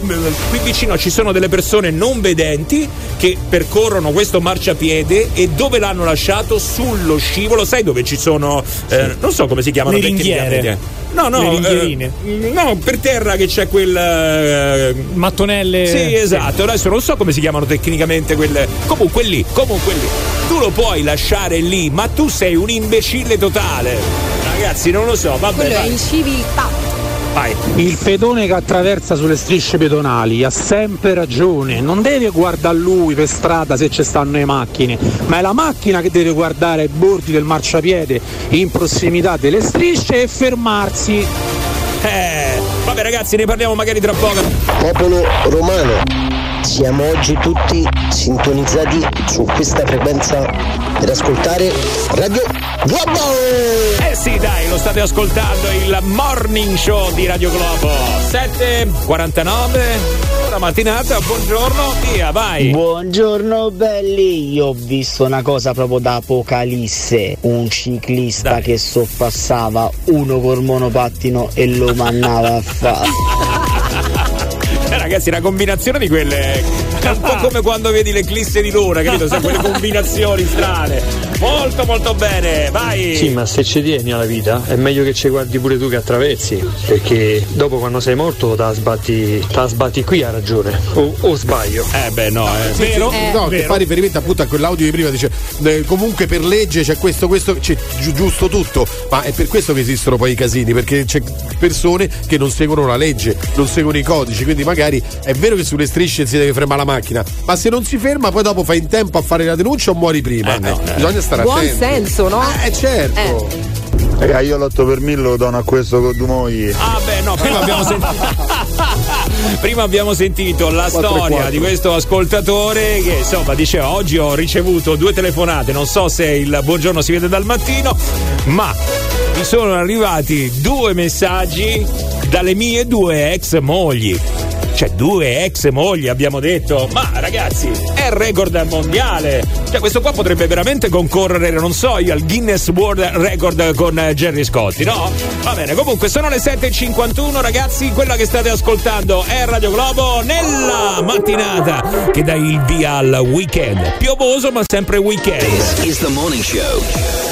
qui vicino ci sono delle persone non vedenti che percorrono questo marciapiede e dove l'hanno lasciato? Sullo scivolo. Sai dove ci sono? eh, non so come si chiamano Le ringhiere. tecnicamente. No, no. Le ringhierine. eh, no, per terra che c'è quel. eh, Mattonelle. Sì, esatto. Adesso non so come si chiamano tecnicamente quelle. Comunque lì, comunque lì. Tu lo puoi lasciare lì, ma tu sei un imbecille totale. Ragazzi, non lo so, vabbè. Quello è vai. inciviltà. Vai. Il pedone che attraversa sulle strisce pedonali ha sempre ragione, non deve guardare lui per strada se ci stanno le macchine, ma è la macchina che deve guardare i bordi del marciapiede in prossimità delle strisce e fermarsi. Eh, vabbè ragazzi, ne parliamo magari tra poco. Popolo romano, siamo oggi tutti sintonizzati su questa frequenza per ascoltare Radio Globo! Eh sì, dai, lo state ascoltando il morning show di Radio Globo. 7.49, ora mattinata, buongiorno, via, vai. Buongiorno belli, io ho visto una cosa proprio da apocalisse, un ciclista che sorpassava uno col monopattino e lo mannava a fare. Eh, ragazzi, una combinazione di quelle. È un po' come quando vedi le clisse di luna, capito? Sai, quelle combinazioni strane. Molto, molto bene, vai. Sì, ma se ci tieni alla vita è meglio che ci guardi pure tu che attraversi, perché dopo quando sei morto te la sbatti, te la sbatti qui ha ragione. O, o sbaglio? Eh beh no, è Sì, sì, no, che fa riferimento appunto a quell'audio di prima, dice eh, comunque per legge c'è questo, questo, c'è gi- giusto tutto, ma è per questo che esistono poi i casini, perché c'è persone che non seguono la legge, non seguono i codici, quindi magari è vero che sulle strisce si deve fermare la macchina, ma se non si ferma poi dopo fai in tempo a fare la denuncia o muori prima. Eh, Bisogna stare Buon attenti. senso, no? Eh certo. Raga, io l'8 per 1000 lo dono a questo con due mogli. Ah beh no, prima abbiamo sentito. Prima abbiamo sentito la Quattro e storia quattro. di questo ascoltatore che insomma diceva oggi ho ricevuto due telefonate, non so se il buongiorno si vede dal mattino, ma mi sono arrivati due messaggi dalle mie due ex mogli. Cioè due ex mogli abbiamo detto, ma ragazzi è record mondiale. Cioè questo qua potrebbe veramente concorrere, non so io, al Guinness World Record con Jerry Scotti, no? Va bene, comunque sono le 7.51 ragazzi, quella che state ascoltando è Radio Globo nella mattinata che dà il via al weekend. Piovoso ma sempre weekend. This is the morning show.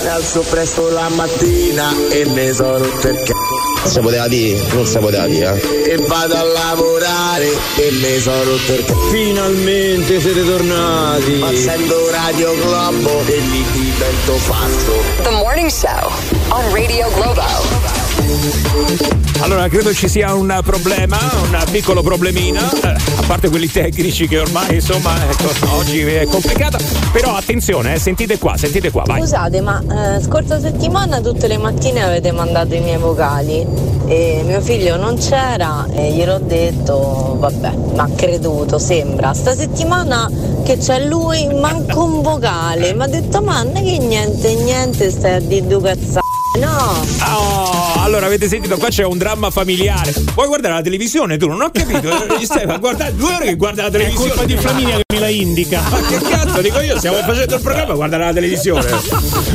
Mi alzo presto la mattina e mi sono c***o. Si poteva dire, non si poteva dire. eh. E vado a lavorare e mi sono rotto il c***o. Finalmente siete tornati. Ma sento Radio Globo e lì divento pazzo. The Morning Show on Radio Globo. Allora, credo ci sia un problema, un piccolo problemino, eh, a parte quelli tecnici che ormai, insomma, ecco, oggi è complicata. Però attenzione, eh, sentite qua, sentite qua, vai. Scusate, ma eh, scorsa settimana tutte le mattine avete mandato i miei vocali e mio figlio non c'era e gliel'ho detto, vabbè, ma creduto, sembra. Sta settimana che c'è lui, manco un vocale. Mi ha detto, ma non è che niente, niente, stai a cazzate. No! Oh, allora avete sentito, qua c'è un dramma familiare. Vuoi guardare la televisione? Tu non ho capito. Gli stai a guardare due ore che guarda la televisione. È colpa di Flaminia che me la indica. Ma che cazzo, dico io, stiamo facendo il programma a guardare la televisione.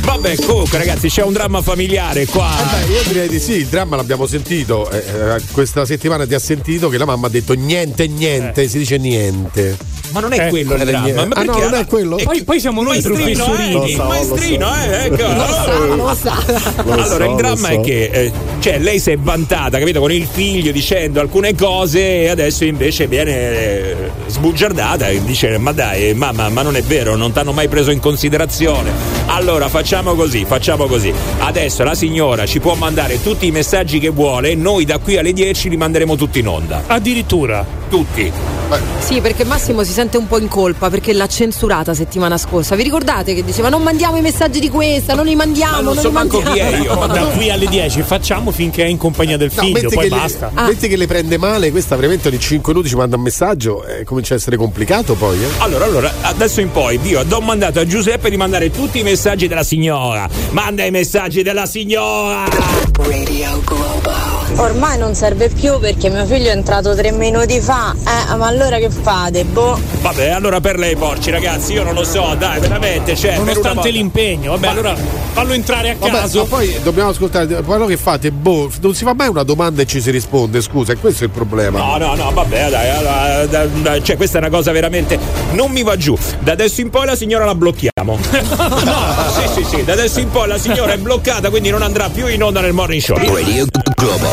Vabbè, comunque, ragazzi, c'è un dramma familiare qua. Eh beh, io direi di sì, il dramma l'abbiamo sentito. eh, eh, questa settimana ti ha sentito che la mamma ha detto niente, niente, si dice niente. Ma non è quello il dramma. Ma Ah, no, perché- non è quello? Poi, poi siamo noi Maestrino, professorini. eh, il maestrino, eh, ecco. Lo lo allora, il dramma è che eh, cioè, lei si è vantata, capito, con il figlio dicendo alcune cose e adesso invece viene eh, sbugiardata e dice: Ma dai, mamma, ma non è vero, non ti hanno mai preso in considerazione. Allora facciamo così, facciamo così. Adesso la signora ci può mandare tutti i messaggi che vuole, e noi da qui alle 10 li manderemo tutti in onda. Addirittura. Tutti. Sì, perché Massimo si sente un po' in colpa perché l'ha censurata settimana scorsa. Vi ricordate che diceva non mandiamo i messaggi di questa, non li mandiamo, Ma non non so li manco chi è mandiamo. io. Da qui alle 10 facciamo finché è in compagnia del No, figlio, poi che basta. Le, metti che le prende male, questa veramente ogni 5 minuti ci manda un messaggio, eh, comincia a essere complicato poi. Eh. Allora, allora, adesso in poi, io ho mandato a Giuseppe di mandare tutti i messaggi della signora. Manda i messaggi della signora! Radio Globo. Ormai non serve più perché mio figlio è entrato tre minuti fa. Eh, ma allora che fate? Boh. Vabbè, allora per lei porci, ragazzi, io non lo so, dai, veramente, cioè, Nonostante l'impegno, vabbè, Ma- allora fallo entrare a Vabbè, caso. ma poi dobbiamo ascoltare, quello che fate, boh, non si fa mai una domanda e ci si risponde, scusa, e questo è il problema. No, no, no, vabbè, dai, allora, da- da- cioè questa è una cosa veramente non mi va giù. Da adesso in poi la signora la blocchiamo. Chiudiamo. no, sì, sì, sì. Da adesso in poi la signora è bloccata, quindi non andrà più in onda nel morning show. Radio Globo.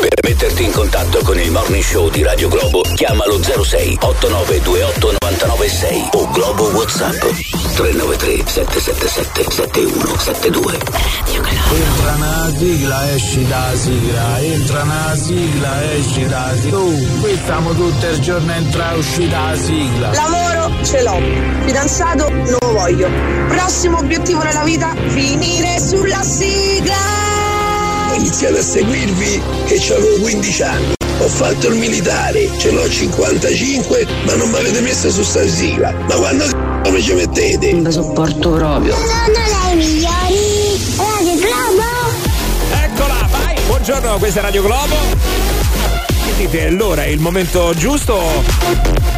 Per metterti in contatto con il morning show di Radio Globo, chiamalo 06 8928 996 o Globo WhatsApp 393 777 7172. Entra una sigla, esci da sigla, entra una sigla, esci da sigla. Oh, qui stiamo tutto il giorno entra e uscire da sigla. Lavoro ce l'ho, fidanzato non lo voglio. Prossimo obiettivo nella vita, finire sulla sigla. Ho iniziato a seguirvi che avevo 15 anni. Ho fatto il militare, ce l'ho 55, ma non mi avete messo su sta sigla. Ma quando c***o mi ci mettete? Non sopporto proprio. Eccola, vai! Buongiorno, questa è Radio Globo. Dite? Allora è il momento giusto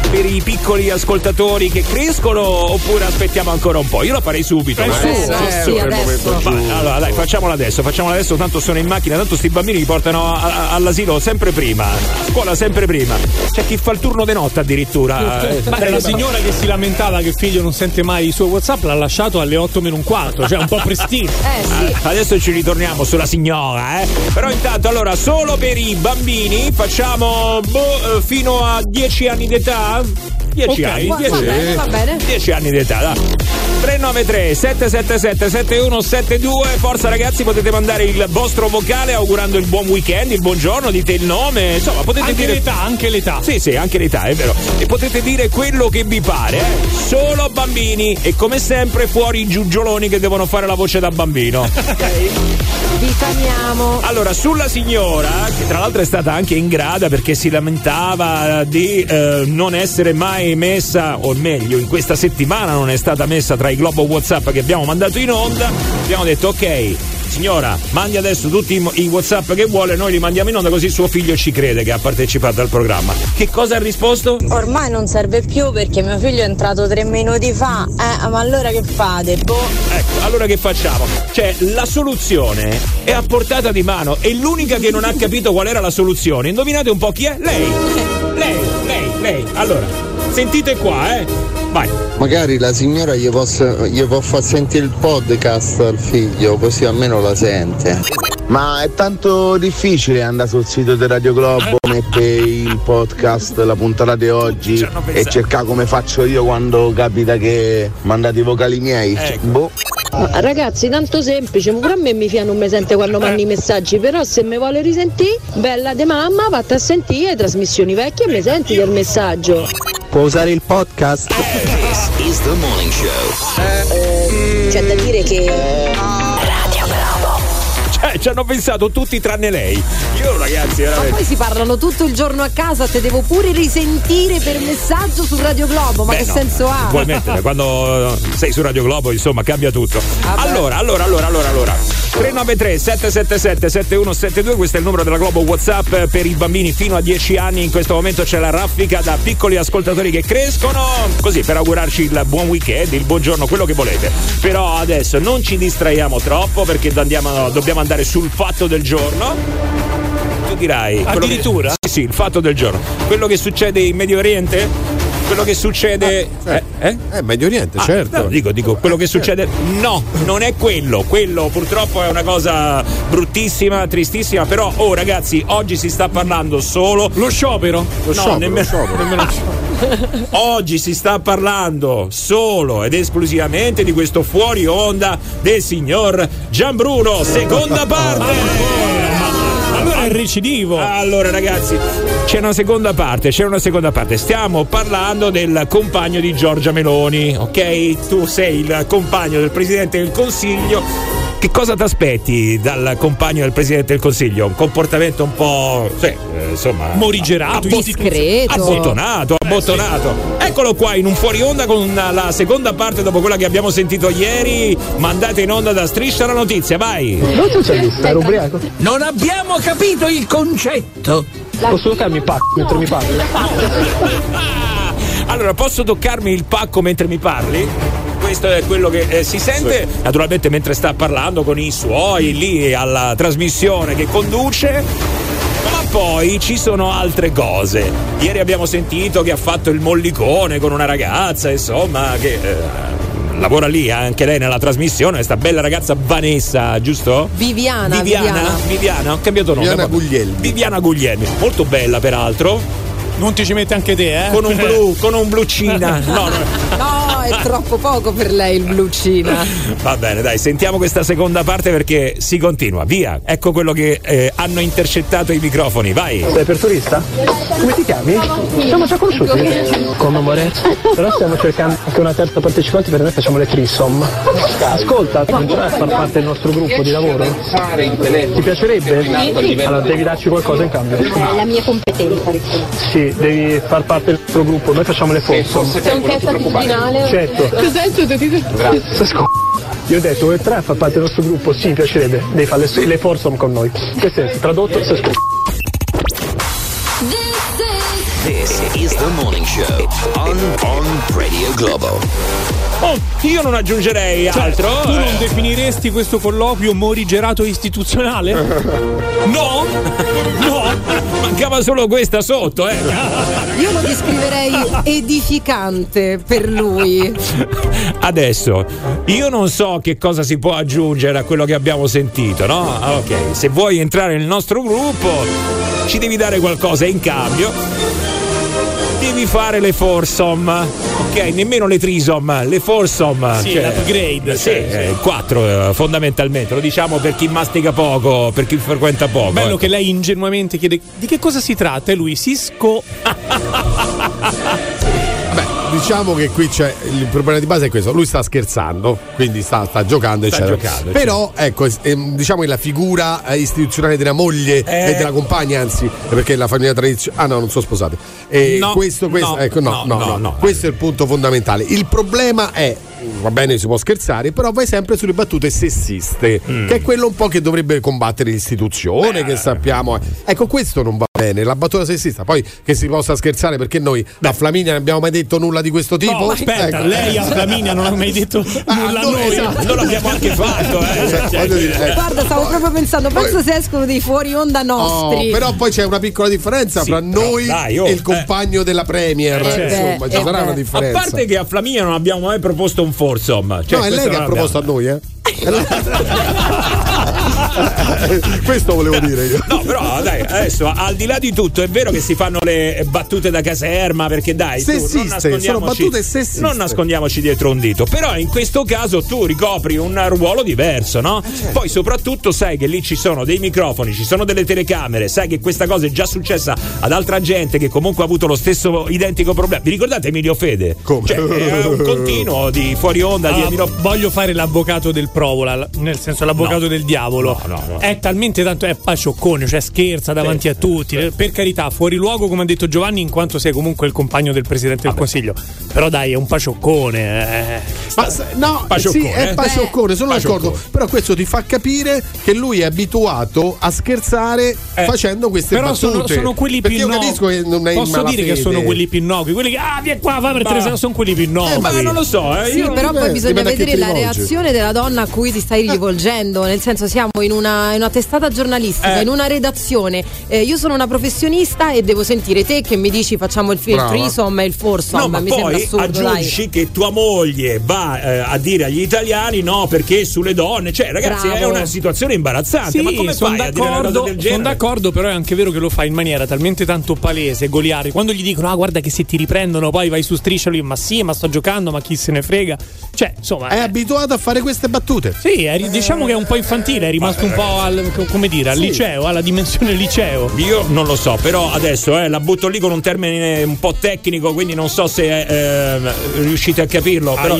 per i piccoli ascoltatori che crescono oppure aspettiamo ancora un po'? Io lo farei subito. Eh, ma- su, eh, sì, il adesso. momento giusto. allora dai, facciamola adesso, facciamola adesso, tanto sono in macchina, tanto sti bambini li portano a- a- all'asilo sempre prima, a scuola sempre prima. C'è chi fa il turno di notte addirittura. Eh, Ma la signora che si lamentava che il figlio non sente mai i suoi WhatsApp l'ha lasciato alle 8 meno un quarto, cioè un po' prestino. Ah, Adesso ci ritorniamo sulla signora, eh. Però intanto, allora, solo per i bambini facciamo boh, eh, fino a 10 anni d'età? 10 Ok, anni, va- 10 va bene, va bene. 10 anni d'età, dai. 393 777 7172 Forza ragazzi potete mandare il vostro vocale augurando il buon weekend, il buongiorno, dite il nome, insomma potete Anche dire l'età, anche l'età. Sì, sì, anche l'età, è vero. E potete dire quello che vi pare, eh. Solo bambini e come sempre fuori i giugioloni che devono fare la voce da bambino. Vi tamiamo. Allora, sulla signora, che tra l'altro è stata anche in grada perché si lamentava di eh, non essere mai messa, o meglio, in questa settimana non è stata messa tra i globo WhatsApp che abbiamo mandato in onda, abbiamo detto ok. Signora, mandi adesso tutti i, i WhatsApp che vuole, noi li mandiamo in onda così suo figlio ci crede che ha partecipato al programma. Che cosa ha risposto? Ormai non serve più perché mio figlio è entrato tre minuti fa. Eh, ma allora che fate? Boh. Ecco, allora che facciamo? Cioè, la soluzione è a portata di mano e l'unica che non ha capito qual era la soluzione, indovinate un po' chi è? Lei! Lei, lei, lei. Allora, sentite qua, eh. Vai. Magari la signora gli, posso, gli può far sentire il podcast al figlio, così almeno la sente. Ma è tanto difficile andare sul sito di Radio Globo, mettere il podcast, la puntata di oggi e cercare come faccio io quando capita che mandate i vocali miei. Boh. Ma ragazzi, tanto semplice, pure a me mi fiano un me sente quando mandi i messaggi, però se mi vuole risentire, bella de mamma, vatta a sentire le trasmissioni vecchie e mi senti del messaggio. Può usare il podcast? This is the morning show. C'è da dire che Cioè, ci hanno pensato tutti tranne lei. Io, ragazzi, Ma veramente. poi si parlano tutto il giorno a casa, te devo pure risentire per messaggio su Radio Globo, ma Beh, che no, senso ha? Puoi mettere, quando sei su Radio Globo, insomma, cambia tutto. Allora, allora, allora, allora, allora. 393 777 7172, questo è il numero della Globo WhatsApp per i bambini fino a 10 anni. In questo momento c'è la raffica da piccoli ascoltatori che crescono, così per augurarci il buon weekend, il buongiorno, quello che volete. Però adesso non ci distraiamo troppo perché andiamo- dobbiamo andare sul fatto del giorno. Tu dirai. quello che- Addirittura? Sì, sì, il fatto del giorno. Quello che succede in Medio Oriente? Quello che succede. eh? eh? Eh, Medio Oriente, Ah, certo. no, dico, dico, quello che succede. No, non è quello. Quello purtroppo è una cosa bruttissima, tristissima. Però, oh ragazzi, oggi si sta parlando solo. Lo sciopero? No, sciopero, nemmeno. lo sciopero. Oggi si sta parlando solo ed esclusivamente di questo fuori onda del signor Gianbruno, seconda parte. Allora è recidivo. Allora ragazzi, c'è una seconda parte, c'è una seconda parte. Stiamo parlando del compagno di Giorgia Meloni, ok? Tu sei il compagno del Presidente del Consiglio. Che cosa ti aspetti dal compagno del Presidente del Consiglio? Un comportamento un po'. Sì, eh, insomma. Morigerato, discreto. Abbottonato, abbottonato. Eccolo qua in un fuori onda con la seconda parte dopo quella che abbiamo sentito ieri. Mandate in onda da Striscia la notizia, vai! Ubriaco? Non abbiamo capito il concetto. Posso toccarmi il pacco mentre mi parli? Allora, posso toccarmi il pacco mentre mi parli? Questo è quello che eh, si sente naturalmente mentre sta parlando con i suoi lì alla trasmissione che conduce. Ma poi ci sono altre cose. Ieri abbiamo sentito che ha fatto il mollicone con una ragazza, insomma, che eh, lavora lì anche lei nella trasmissione, questa bella ragazza Vanessa, giusto? Viviana, Viviana, Viviana. Viviana, ho cambiato nome. Viviana. Guglielmi. Viviana Guglielmi, molto bella peraltro, Non ti ci metti anche te, eh? con un blu, con un blucina. No, no. No, è troppo poco per lei il blucina. Va bene, dai, sentiamo questa seconda parte perché si continua. Via, ecco quello che eh, hanno intercettato i microfoni, vai. Sei per turista? Come ti chiami? Siamo già conosciuti. Come amore? Però stiamo cercando anche una terza partecipante per noi facciamo le trisom. Ascolta, non vuoi far parte del nostro gruppo di lavoro? Ti piacerebbe? Allora devi darci qualcosa in cambio. La mia competenza. Sì, devi far parte del nostro gruppo, noi facciamo le foursome. C'è un test attitudinale? Certo. Cos'è il tuo Sei sc- Io ho detto, vuoi tre a far parte del nostro gruppo? Sì, mi piacerebbe. Devi fare le, le foursome con noi. Che senso? Tradotto, sei sc- This is the morning show on, on Radio Globo. Oh, io non aggiungerei Cioè, altro. tu eh. non definiresti questo colloquio morigerato istituzionale? No, no, mancava solo questa sotto, eh. Io lo descriverei edificante per lui. Adesso, io non so che cosa si può aggiungere a quello che abbiamo sentito, no? Ah, Ok, se vuoi entrare nel nostro gruppo, ci devi dare qualcosa in cambio. Devi fare le foursome, ok? Nemmeno le trisom, le foursome. Sì, l'upgrade, Sì, sì, eh, quattro eh, fondamentalmente. Lo diciamo per chi mastica poco, per chi frequenta poco. Bello ecco. che lei ingenuamente chiede di che cosa si tratta e lui Cisco. Diciamo che qui c'è il problema di base è questo, lui sta scherzando, quindi sta, sta giocando, Sta eccetera. giocando, Però ecco, ehm, diciamo che la figura eh, istituzionale della moglie Eh. e della compagna, anzi, perché la famiglia tradizionale. Ah no, non sono sposate. E No, questo, questo, no, ecco, no, no, no, no. Questo è il punto fondamentale. Il problema è. Va bene, si può scherzare, però vai sempre sulle battute sessiste, Mm. che è quello un po' che dovrebbe combattere l'istituzione, che sappiamo. eh. Ecco, questo non va bene, la battuta sessista. Poi che si possa scherzare, perché noi a Flaminia non abbiamo mai detto nulla di questo tipo. No, aspetta, Ecco. lei a Flaminia non ha mai detto nulla a no, noi. esatto. Non l'abbiamo anche fatto, eh. Cioè, voglio dire, eh. Guarda, stavo proprio pensando, pensa se escono dei fuori onda Oh, nostri. però poi c'è una piccola differenza Sì, fra però noi dai, oh, e il compagno della Premier. Eh, Insomma, beh, ci eh, sarà beh. una A differenza. parte che a Flaminia non abbiamo mai proposto un foursome. Cioè, no, è lei che ha proposto a noi, eh? Questo volevo dire io. No, però dai, adesso al di là di tutto è vero che si fanno le battute da caserma perché dai, tu, non Sessiste, sono battute sessiste. Non nascondiamoci dietro un dito, però in questo caso tu ricopri un ruolo diverso, no? Eh, certo. Poi soprattutto sai che lì ci sono dei microfoni, ci sono delle telecamere, sai che questa cosa è già successa ad altra gente che comunque ha avuto lo stesso identico problema. Vi ricordate Emilio Fede? Come? Cioè, è un continuo di fuori onda di Ah, Emilio voglio fare l'avvocato del provola, l- nel senso l'avvocato No. del diavolo. No, no, no. È talmente tanto è pacioccone, cioè scherza davanti a tutti. Per carità, fuori luogo, come ha detto Giovanni, in quanto sei comunque il compagno del presidente del Consiglio. Però dai, è un pacioccone. eh. Ma no, Pacioccone, sì, è eh? pacioccone, sono Pacioccone. d'accordo. Però questo ti fa capire che lui è abituato a scherzare Eh. facendo queste Però battute. sono, sono quelli Perché più io innocui. capisco che non è in Posso dire che sono quelli più innocui. Quelli che, ah, vieni qua, va per Ma- tre sono quelli più innocui. Eh, ma non lo so, eh. Sì, io- però poi eh, bisogna vedere la reazione della donna a cui ti stai rivolgendo. Nel senso, siamo in una, in una testata giornalistica, Eh. in una redazione. Eh, io sono una professionista e devo sentire te che mi dici facciamo il, fi- il threesome e il foursome. No, ma mi poi sembra assurdo, aggiungi dai. che tua moglie va eh, a dire agli italiani no perché sulle donne, cioè ragazzi è Bravo. una situazione imbarazzante, Sì, ma come sono fai a dire una cosa d'accordo, sono d'accordo, però è anche vero che lo fa in maniera talmente tanto palese, goliare. Quando gli dicono, ah, guarda che se ti riprendono poi vai su striscia, lui, ma sì, ma sto giocando, ma chi se ne frega. Cioè, insomma. È abituato a fare queste battute. Sì, è diciamo che è un po' infantile, è rimasto un po' al, co- come dire, al Sì. liceo, alla dimensione liceo. Io non lo so, però adesso eh, la butto lì con un termine un po' tecnico, quindi non so se eh, riuscite a capirlo. Però...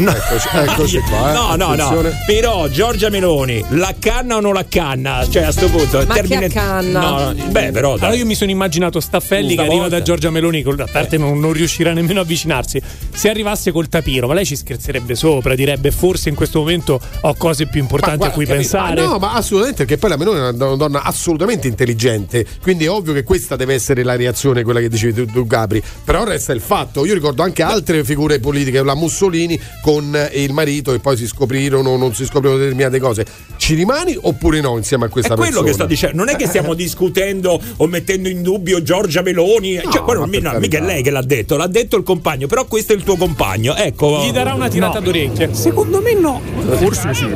No. Eccoci, eccoci qua, eh. No, no, no. Attenzione. Però Giorgia Meloni, la canna o non la canna? Cioè, a sto punto. Ma termine... che accanna? No, no, beh, però. dai. Allora io mi sono immaginato Staffelli Una che arriva da Giorgia Meloni, con, a parte non, non riuscirà nemmeno a avvicinarsi. Se arrivasse col tapiro, ma lei ci scherzerebbe sopra, direbbe forse in questo momento ho cose più importanti Ma a cui guarda, pensare. Ma no, ma assolutamente, perché poi la Meloni è una, una donna assolutamente intelligente. Quindi è ovvio che questa deve essere la reazione, quella che dicevi tu, tu, Gabri. Però resta il fatto. Io ricordo anche altre figure politiche, la Mussolini con il marito, e poi si scoprirono, non si scoprirono determinate cose. Ci rimani oppure no insieme a questa È quello persona? che sto dicendo, non è che stiamo discutendo o mettendo in dubbio Giorgia Meloni, cioè, quello no, mica è lei che l'ha detto, l'ha detto il compagno, però questo è il tuo compagno, ecco. Gli darà una tirata No. d'orecchie. Secondo me no. Forse sì.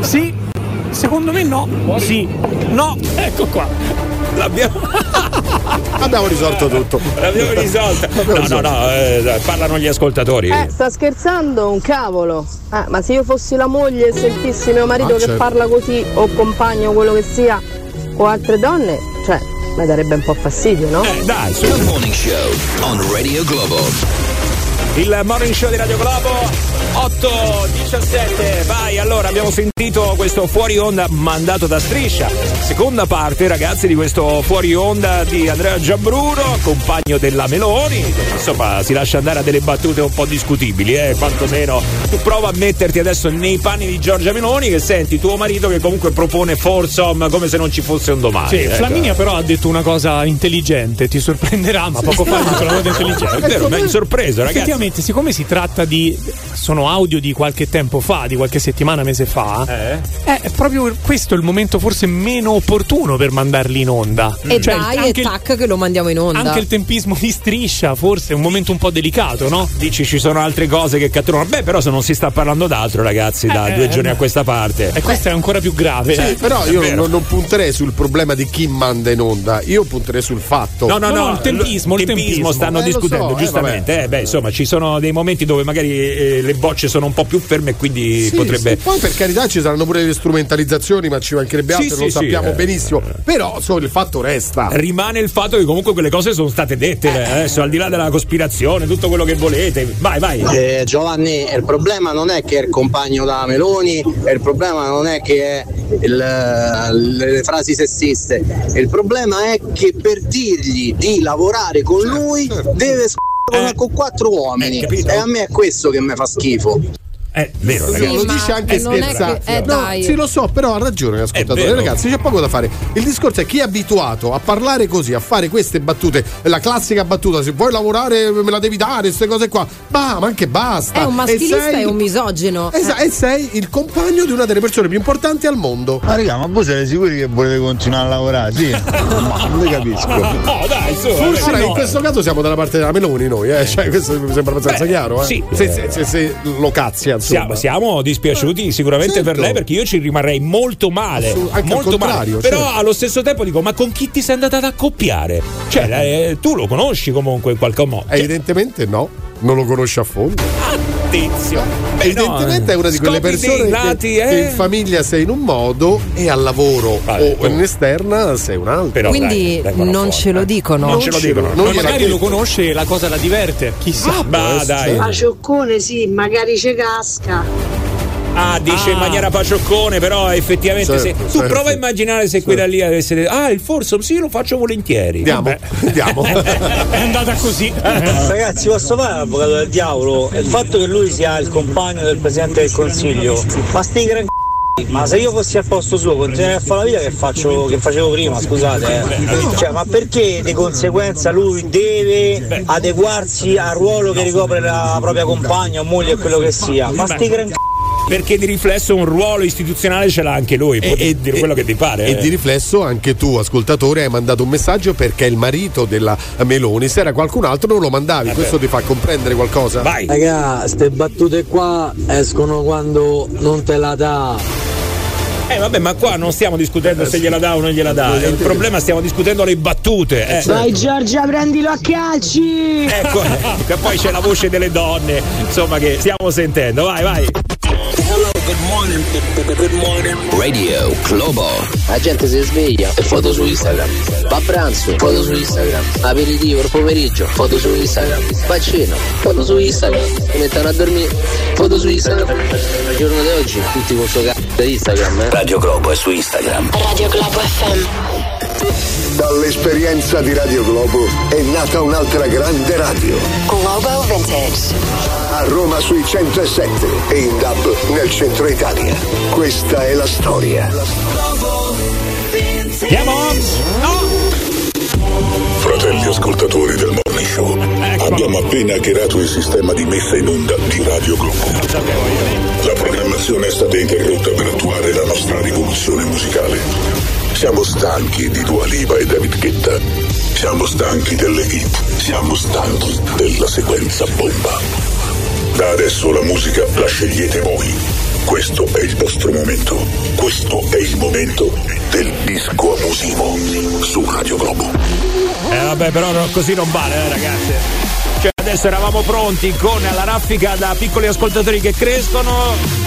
Sì. Secondo me no. Sì. No. Ecco qua. L'abbiamo, Abbiamo risolto tutto. l'abbiamo risolta. L'abbiamo No, no, risolto. no, eh, parlano gli ascoltatori. Eh, sta scherzando un cavolo. Eh, ma se io fossi la moglie e sentissi mio marito Ah, che certo. parla così, o compagno, quello che sia, con altre donne, cioè, mi darebbe un po' fastidio, no? Eh, dai, su. The Morning Show on Radio Globo. Il morning show di Radio Globo 8-17 vai allora abbiamo sentito questo fuori onda mandato da Striscia. Seconda parte ragazzi di questo fuori onda di Andrea Giambruno compagno della Meloni. Insomma si lascia andare a delle battute un po' discutibili eh quantomeno. Tu prova a metterti adesso nei panni di Giorgia Meloni che senti tuo marito che comunque propone Forsom come se non ci fosse un domani Sì, ecco. Flaminia però ha detto una cosa intelligente, ti sorprenderà, ma poco fa ha detto una cosa intelligente. è vero mi hai sorpreso ragazzi Effettivamente, siccome si tratta di. sono audio di qualche tempo fa, di qualche settimana, mese fa, Eh? è proprio questo il momento forse meno opportuno per mandarli in onda. E Cioè, dai, anche e il- tac che lo mandiamo in onda. Anche il tempismo di striscia, forse è un momento un po' delicato, no? Dici ci sono altre cose che catturano. Beh, però se non si sta parlando d'altro, ragazzi, da Eh, due eh, giorni eh. a questa parte. E questo è ancora più grave. Sì, eh. però io non, non punterei sul problema di chi manda in onda, io punterei sul fatto. No, no, no, il tempismo, il tempismo. stanno Eh, discutendo, so, eh, giustamente. Eh, beh, insomma, ci sono dei momenti dove magari eh, le bocce sono un po' più ferme e quindi Sì, potrebbe. sì, Poi per carità ci saranno pure le strumentalizzazioni, ma ci mancherebbe altro, sì, lo sì, sappiamo eh. benissimo. Però insomma, il fatto resta. Rimane il fatto che comunque quelle cose sono state dette eh, adesso, al di là della cospirazione, tutto quello che volete. Vai, vai. Eh, Giovanni, il problema non è che è il compagno da Meloni, il problema non è che è il- le frasi sessiste, il problema è che per dirgli di lavorare con lui deve sc- con, con quattro uomini capito? e a me è questo che mi fa schifo. Eh, vero, Sì, ragazzi. lo dice anche non è che- scherzando. eh, No, sì, lo so, però ha ragione l'ascoltatore. Ragazzi, c'è poco da fare. Il discorso è chi è abituato a parlare così, a fare queste battute, la classica battuta, se vuoi lavorare me la devi dare, queste cose qua. Ma, ma anche basta. È un maschilista e e un misogino. Esa- e sei il compagno di una delle persone più importanti al mondo. Ma raga, ma voi siete sicuri che volete continuare a lavorare? Sì, ma non le capisco. Oh, dai, su. Forse in no. questo caso siamo dalla parte della Meloni noi, eh? Cioè, questo mi sembra abbastanza Beh, chiaro, eh? sì. Se, se- se- se lo insomma. Siamo, siamo dispiaciuti sicuramente Certo. per lei perché io ci rimarrei molto male. Al molto male. Però certo. allo stesso tempo dico: ma con chi ti sei andata ad accoppiare? Cioè, eh, tu lo conosci comunque in qualche modo. Cioè, Evidentemente no, non lo conosce a fondo. tizio. Beh, Evidentemente no, è una di quelle persone che, lati, che eh. in famiglia sei in un modo e al lavoro Vabbè, o in esterna sei un altro. Però Quindi dai, non fuori, ce lo eh. dicono. Non ce lo dicono. non Ma magari lo conosce e la cosa la diverte. Chissà. Ma dai. Pacioccone sì, magari ci casca. Ah, dice in Ah. maniera pacioccone, però effettivamente Certo, se tu certo. prova a immaginare se quella lì avesse detto "Ah, il Forsom sì, lo faccio volentieri". Andiamo, andiamo. È andata così. Ragazzi, posso fare l'avvocato del diavolo? Il fatto che lui sia il compagno del presidente del consiglio, ma sti gran c***i, ma se io fossi al posto suo continuerei a fare la vita che, faccio, che facevo prima, scusate. eh. Cioè, ma perché di conseguenza lui deve adeguarsi al ruolo che ricopre la propria compagna o moglie o quello che sia? Ma sti gran c***i. Perché di riflesso un ruolo istituzionale ce l'ha anche lui, può dire quello che ti pare. E eh. di riflesso anche tu, ascoltatore, hai mandato un messaggio perché il marito della Meloni, se era qualcun altro non lo mandavi. Questo ti fa comprendere qualcosa? Vai. Raga, ste battute qua escono quando non te la dà. Eh vabbè, ma qua non stiamo discutendo se gliela dà o non gliela dà. Il problema stiamo discutendo le battute. eh. Vai Giorgia, prendilo a calci! Ecco, che poi c'è la voce delle donne, insomma, che stiamo sentendo. Vai, vai. Radio Globo. La gente si sveglia e foto su Instagram. Va a pranzo, foto su Instagram. Aperitivo il pomeriggio, foto su Instagram. Va a cena, foto su Instagram. Si mettono a dormire, foto su Instagram. Al giorno di oggi tutti con sto cazzo di Instagram, eh. Radio Globo è su Instagram. Radio Globo FM. Dall'esperienza di Radio Globo è nata un'altra grande radio. Globo Vintage. A Roma sui 107 e in DAB nel centro Italia. Questa è la storia. Andiamo! No! Fratelli ascoltatori del Morning Show, abbiamo appena hackerato il sistema di messa in onda di Radio Globo. La programmazione è stata interrotta per attuare la nostra rivoluzione. Siamo stanchi di Dua Lipa e David Guetta. Siamo stanchi delle hit. Siamo stanchi della sequenza bomba. Da adesso la musica la scegliete voi. Questo è il vostro momento. Questo è il momento del disco abusivo su Radio Globo. Eh vabbè, però così non vale, eh, ragazzi. Cioè, adesso eravamo pronti con la raffica da piccoli ascoltatori che crescono.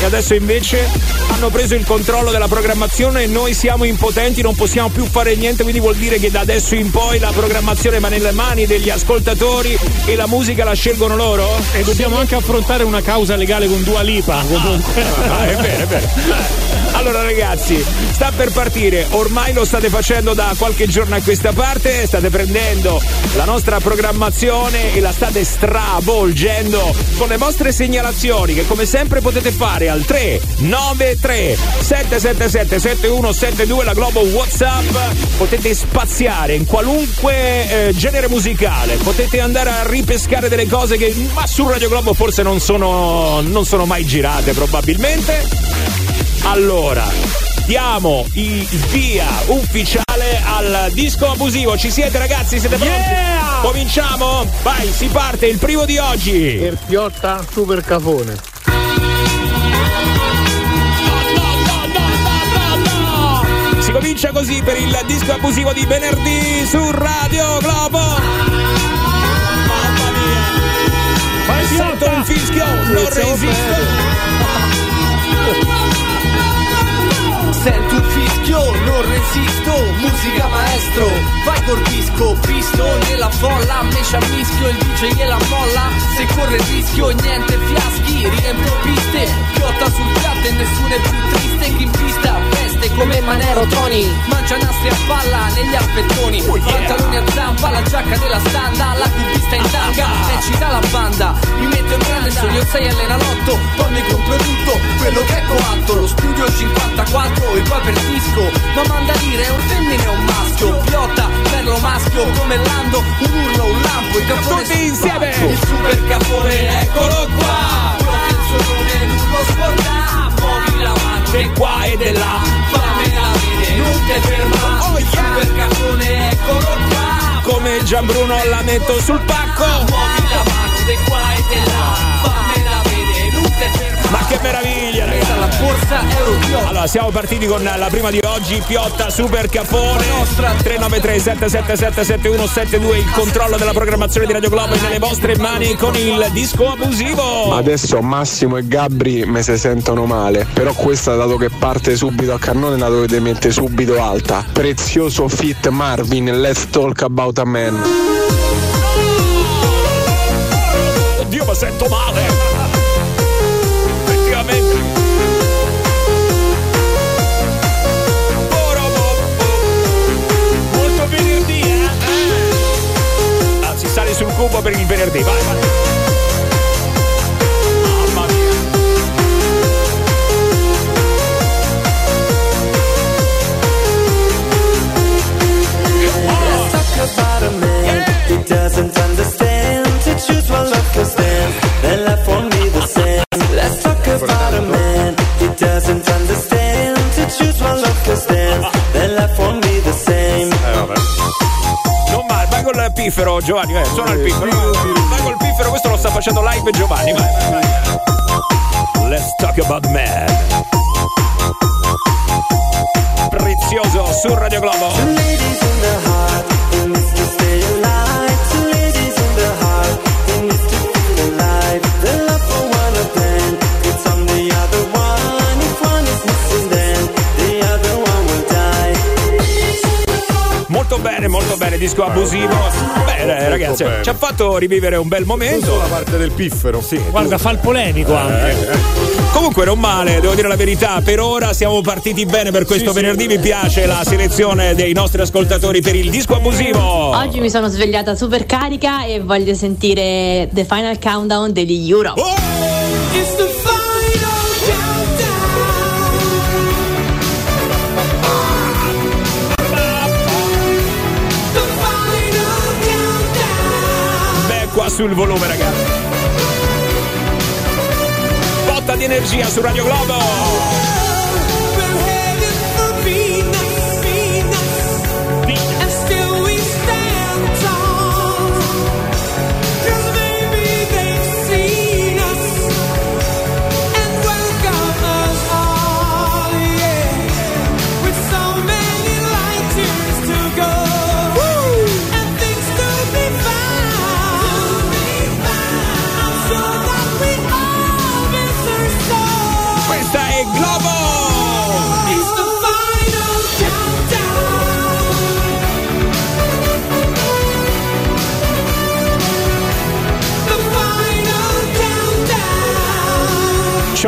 E adesso invece hanno preso il controllo della programmazione e noi siamo impotenti, non possiamo più fare niente, quindi vuol dire che da adesso in poi la programmazione va nelle mani degli ascoltatori e la musica la scelgono loro? E dobbiamo anche affrontare una causa legale con Dua Lipa. Comunque. Ah, è vero, è vero. Allora ragazzi, sta per partire, ormai lo state facendo da qualche giorno a questa parte, state prendendo la nostra programmazione e la state stravolgendo con le vostre segnalazioni che come sempre potete fare al 393 777 7172 la Globo Whatsapp, potete spaziare in qualunque eh, genere musicale, potete andare a ripescare delle cose che ma su Radio Globo forse non sono, non sono mai girate probabilmente. Allora, diamo il via ufficiale al disco abusivo. Ci siete ragazzi? Siete pronti? Cominciamo? Vai, si parte il primo di oggi. Per Piotta super cafone. Si comincia così per il disco abusivo di venerdì su Radio Globo. Mamma mia. Sento il fischio, non resisto. Sento un fischio, non resisto, musica maestro, vai col disco, visto nella folla, me ci ammischio, il DJ gliela molla, se corre il rischio niente fiaschi, riempio piste, piotta sul piatto e nessuno è più triste, chi in pista veste come Manero Tony, mangia nastri a palla negli alpettoni, pantaloni a zampa, la giacca della standa, la cubista in tanga, eccita la banda, mi metto in grande, sogno 6 all'enalotto, poi mi compro tutto, quello che è coatto, lo studio 54 e poi per disco, ma manda a dire è un femmine o un maschio, piotta, bello maschio, come Lando, un urlo, un lampo, il capone Tutti insieme! il super capone, eccolo qua, proprio il suo nome non lo scorda, di qua e di là, fammela vedere, non ti ferma, Oh, il super capone, eccolo qua, Come Gianbruno la metto sul pacco. muovi la mano di qua e di là, fammela vedere, non ti ferma. Ma che meraviglia, ragazzi! la borsa Europio. Allora, siamo partiti con la prima di oggi, Piotta Super Capone 393 777 7172 il controllo della programmazione di Radio Globo è nelle vostre mani con il disco abusivo. Adesso Massimo e Gabri me se sentono male, però questa dato che parte subito a cannone la dovete mettere subito alta. Prezioso fit Marvin, let's talk about a man. Oddio, ma sento male. Sale per il venerdì, vai, vai. About a man doesn't understand to choose one love cause then life won't be the same. Let's talk about a man piffero Giovanni, vai, suona il piffero. Vai, col piffero, questo lo sta facendo live Giovanni, vai, vai, vai. Let's talk about man. Prezioso su Radio Globo. Disco abusivo. Bene, ragazzi, bene. ci ha fatto rivivere un bel momento. la parte del piffero. Sì, Guarda, fa il polemico anche. Comunque non male, devo dire la verità, per ora siamo partiti bene per questo venerdì, mi piace la selezione dei nostri ascoltatori per il disco abusivo. Oggi mi sono svegliata super carica e voglio sentire The Final Countdown degli Euro. It's sul volume, ragazzi. Botta di energia su Radio Globo.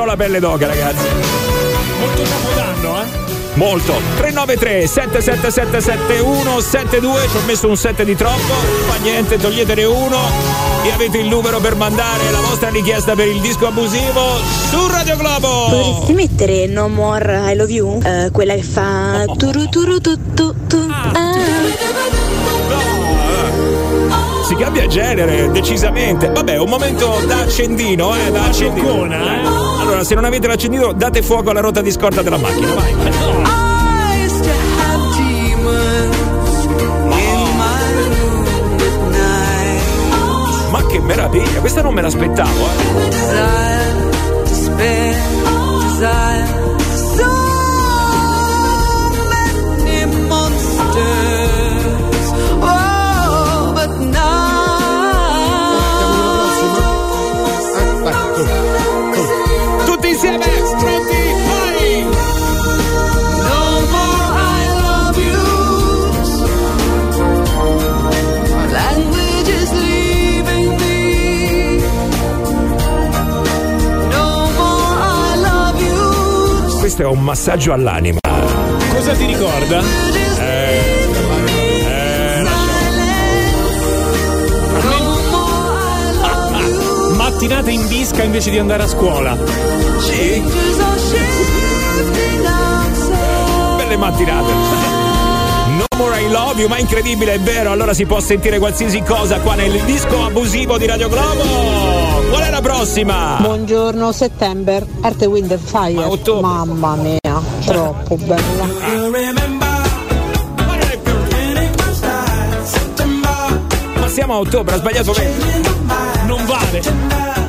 La pelle d'oca, ragazzi. Molto capodanno, eh? Molto. 393 777 7172 ci ho messo un 7 di troppo, fa niente, toglietene uno e avete il numero per mandare la vostra richiesta per il disco abusivo su Radio Globo. Potresti mettere No More I Love You? Eh, quella che fa turu turu tu Si cambia genere, decisamente. Vabbè, un momento da accendino, eh, da accendino. eh. Allora, se non avete l'accendino, date fuoco alla ruota di scorta della macchina, vai. Ma che meraviglia, questa non me l'aspettavo, eh. Desire, despair, desire. Questo è un massaggio all'anima. Cosa ti ricorda? Eh, eh, Mattinate in disca invece di andare a scuola. Sì. Belle mattinate. No more I love you, ma incredibile, è vero. Allora si può sentire qualsiasi cosa qua nel disco abusivo di Radio Globo. Prossima? Buongiorno settembre, Earth Wind and Fire. Mamma mia, troppo bella. Ma siamo a ottobre, ha sbagliato lei. Non vale.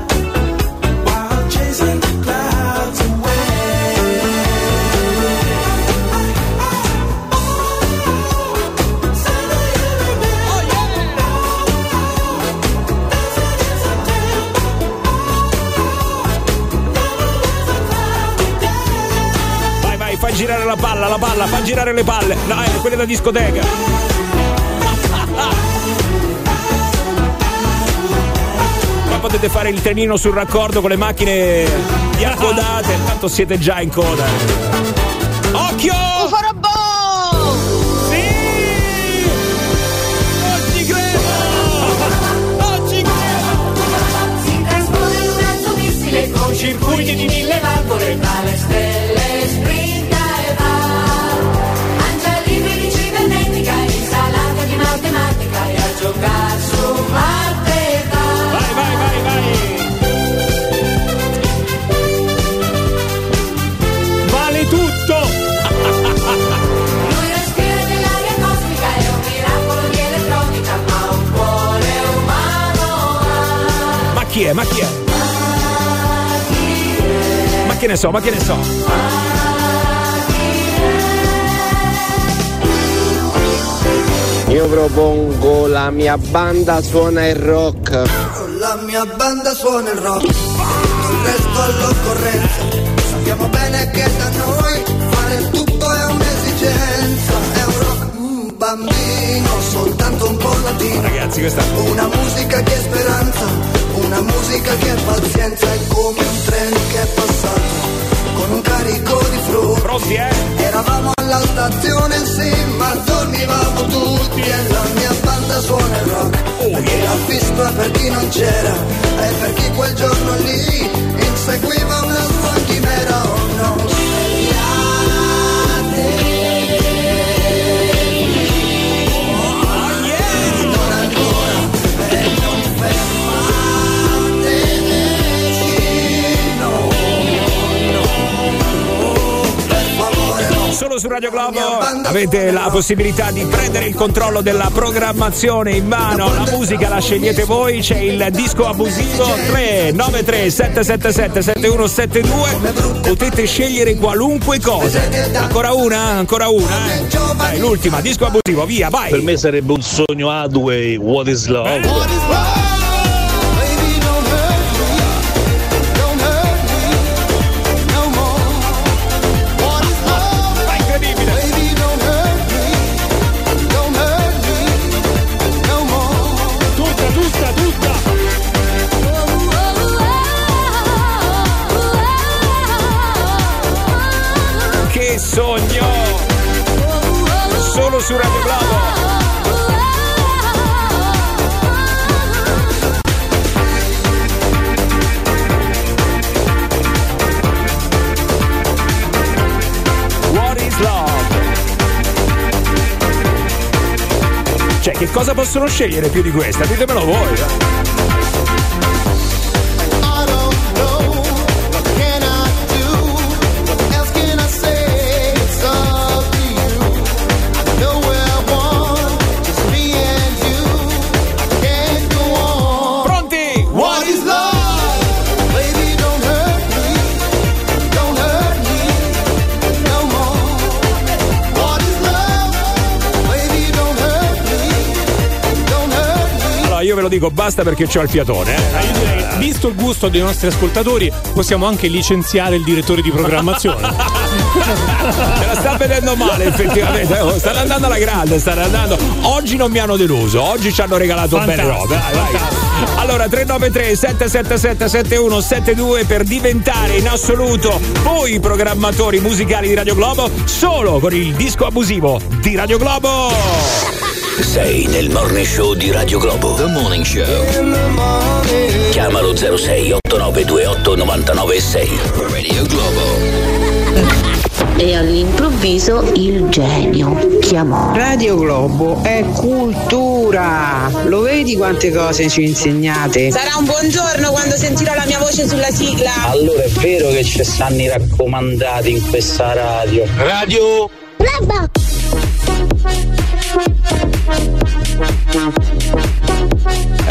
La palla, la palla, fa girare le palle. No, è quelle da discoteca. Ma potete fare il trenino sul raccordo con le macchine di accodate, tanto siete già in coda. Occhio! Uforobò! Oggi credo! Oggi Si traspone in un mezzo missile con circuiti di mille valvole le è? Ma chi è? Ma che ne so, ma che ne so? Io propongo la mia banda suona il rock. La mia banda suona il rock, il resto all'occorrenza. Sappiamo bene che da noi fare tutto è un'esigenza. È un rock mm, bambino, soltanto un po' latino. Ragazzi, questa Una musica che è speranza, una musica che è pazienza. È come un treno che è passato con un carico di frutta. Pronti, eh? Eravamo alla stazione, sì, ma dormivamo tutti e la mia banda suona il rock. perché l'ha visto è per chi non c'era, e per chi quel giorno lì inseguiva una sua chimera, Solo su Radio Globo avete la possibilità di prendere il controllo della programmazione in mano. La musica la scegliete voi, c'è il disco abusivo 393 777 7172. Potete scegliere qualunque cosa. Ancora una? Ancora una? eh? Dai, l'ultima, disco abusivo, via, vai! Per me sarebbe un sogno Hadway, What is Love? Tutta, cosa possono scegliere più di questa? Ditemelo voi. Dico, basta perché ho il fiatone. eh. Visto il gusto dei nostri ascoltatori, possiamo anche licenziare il direttore di programmazione. Se la sta vedendo male effettivamente Oh, stanno andando alla grande stanno andando oggi non mi hanno deluso oggi ci hanno regalato belle robe Vai, vai. allora 393 777 7172 per diventare in assoluto voi i programmatori musicali di Radio Globo solo con il disco abusivo di Radio Globo Sei nel morning show di Radio Globo. The Morning Show. Chiamalo 06 8928 996. Radio Globo. E all'improvviso il genio chiamò. Radio Globo è cultura. Lo vedi quante cose ci insegnate? Sarà un buongiorno quando sentirò la mia voce sulla sigla. Allora è vero che ci stanno i raccomandati in questa radio. Radio Thank you.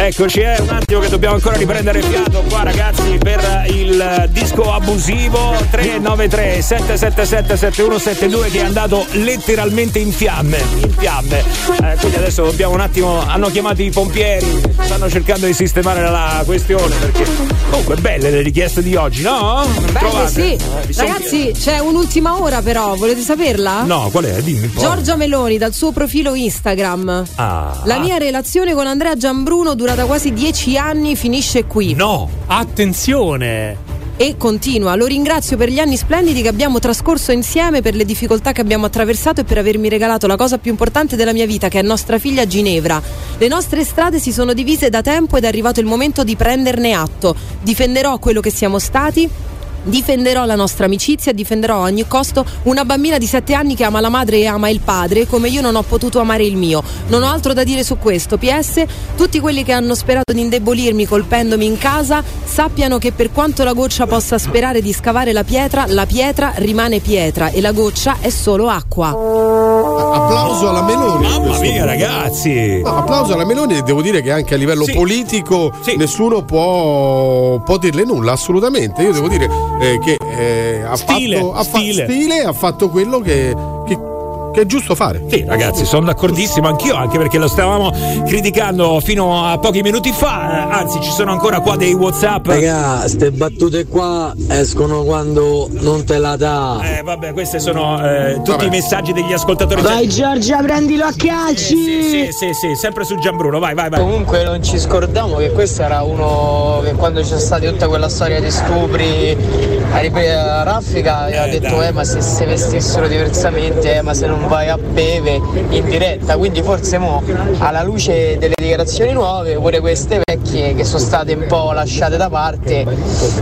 Eccoci, è un attimo che dobbiamo ancora riprendere fiato qua ragazzi per il disco abusivo 393 777 7172 che è andato letteralmente in fiamme, in fiamme. Eh, quindi adesso dobbiamo un attimo, hanno chiamato i pompieri, stanno cercando di sistemare la questione perché comunque belle le richieste di oggi, no? Belle, sì. Eh, Ragazzi, c'è un'ultima ora però, volete saperla? No, qual è? Dimmi un po'. Giorgia Meloni dal suo profilo Instagram. Ah. La mia relazione con Andrea Giambruno durata quasi dieci anni finisce qui. No! Attenzione! E continua, lo ringrazio per gli anni splendidi che abbiamo trascorso insieme, per le difficoltà che abbiamo attraversato e per avermi regalato la cosa più importante della mia vita, che è nostra figlia Ginevra. Le nostre strade si sono divise da tempo ed è arrivato il momento di prenderne atto. Difenderò quello che siamo stati. Difenderò la nostra amicizia e difenderò a ogni costo una bambina di 7 anni che ama la madre e ama il padre come io non ho potuto amare il mio. Non ho altro da dire su questo. PS, tutti quelli che hanno sperato di indebolirmi colpendomi in casa sappiano che per quanto la goccia possa sperare di scavare la pietra, la pietra rimane pietra e la goccia è solo acqua. Applauso alla Meloni. Mamma mia, ragazzi! No, applauso alla Meloni e devo dire che anche a livello Sì. politico nessuno può, può dirle nulla, assolutamente. Io devo dire eh, che eh, ha, Stile, fatto, ha fa- stile. stile, ha fatto quello che, che- che è giusto fare. Sì, ragazzi, sono d'accordissimo anch'io, anche perché lo stavamo criticando fino a pochi minuti fa. eh, Anzi, ci sono ancora qua dei WhatsApp. Raga, ste battute qua escono quando non te la dà. Eh, vabbè, questi sono eh, tutti Vabbè. i messaggi degli ascoltatori. Vai Giorgia, prendilo a calci! Sì, sì, sì, sempre su Gianbruno, vai, vai, vai. Comunque non ci scordiamo che questo era uno che quando c'è stata tutta quella storia di stupri a, raffica Eh, detto dai. eh ma se si vestissero diversamente, eh, ma se non vai a beve in diretta, quindi forse mo alla luce delle dichiarazioni nuove pure queste vecchie che sono state un po' lasciate da parte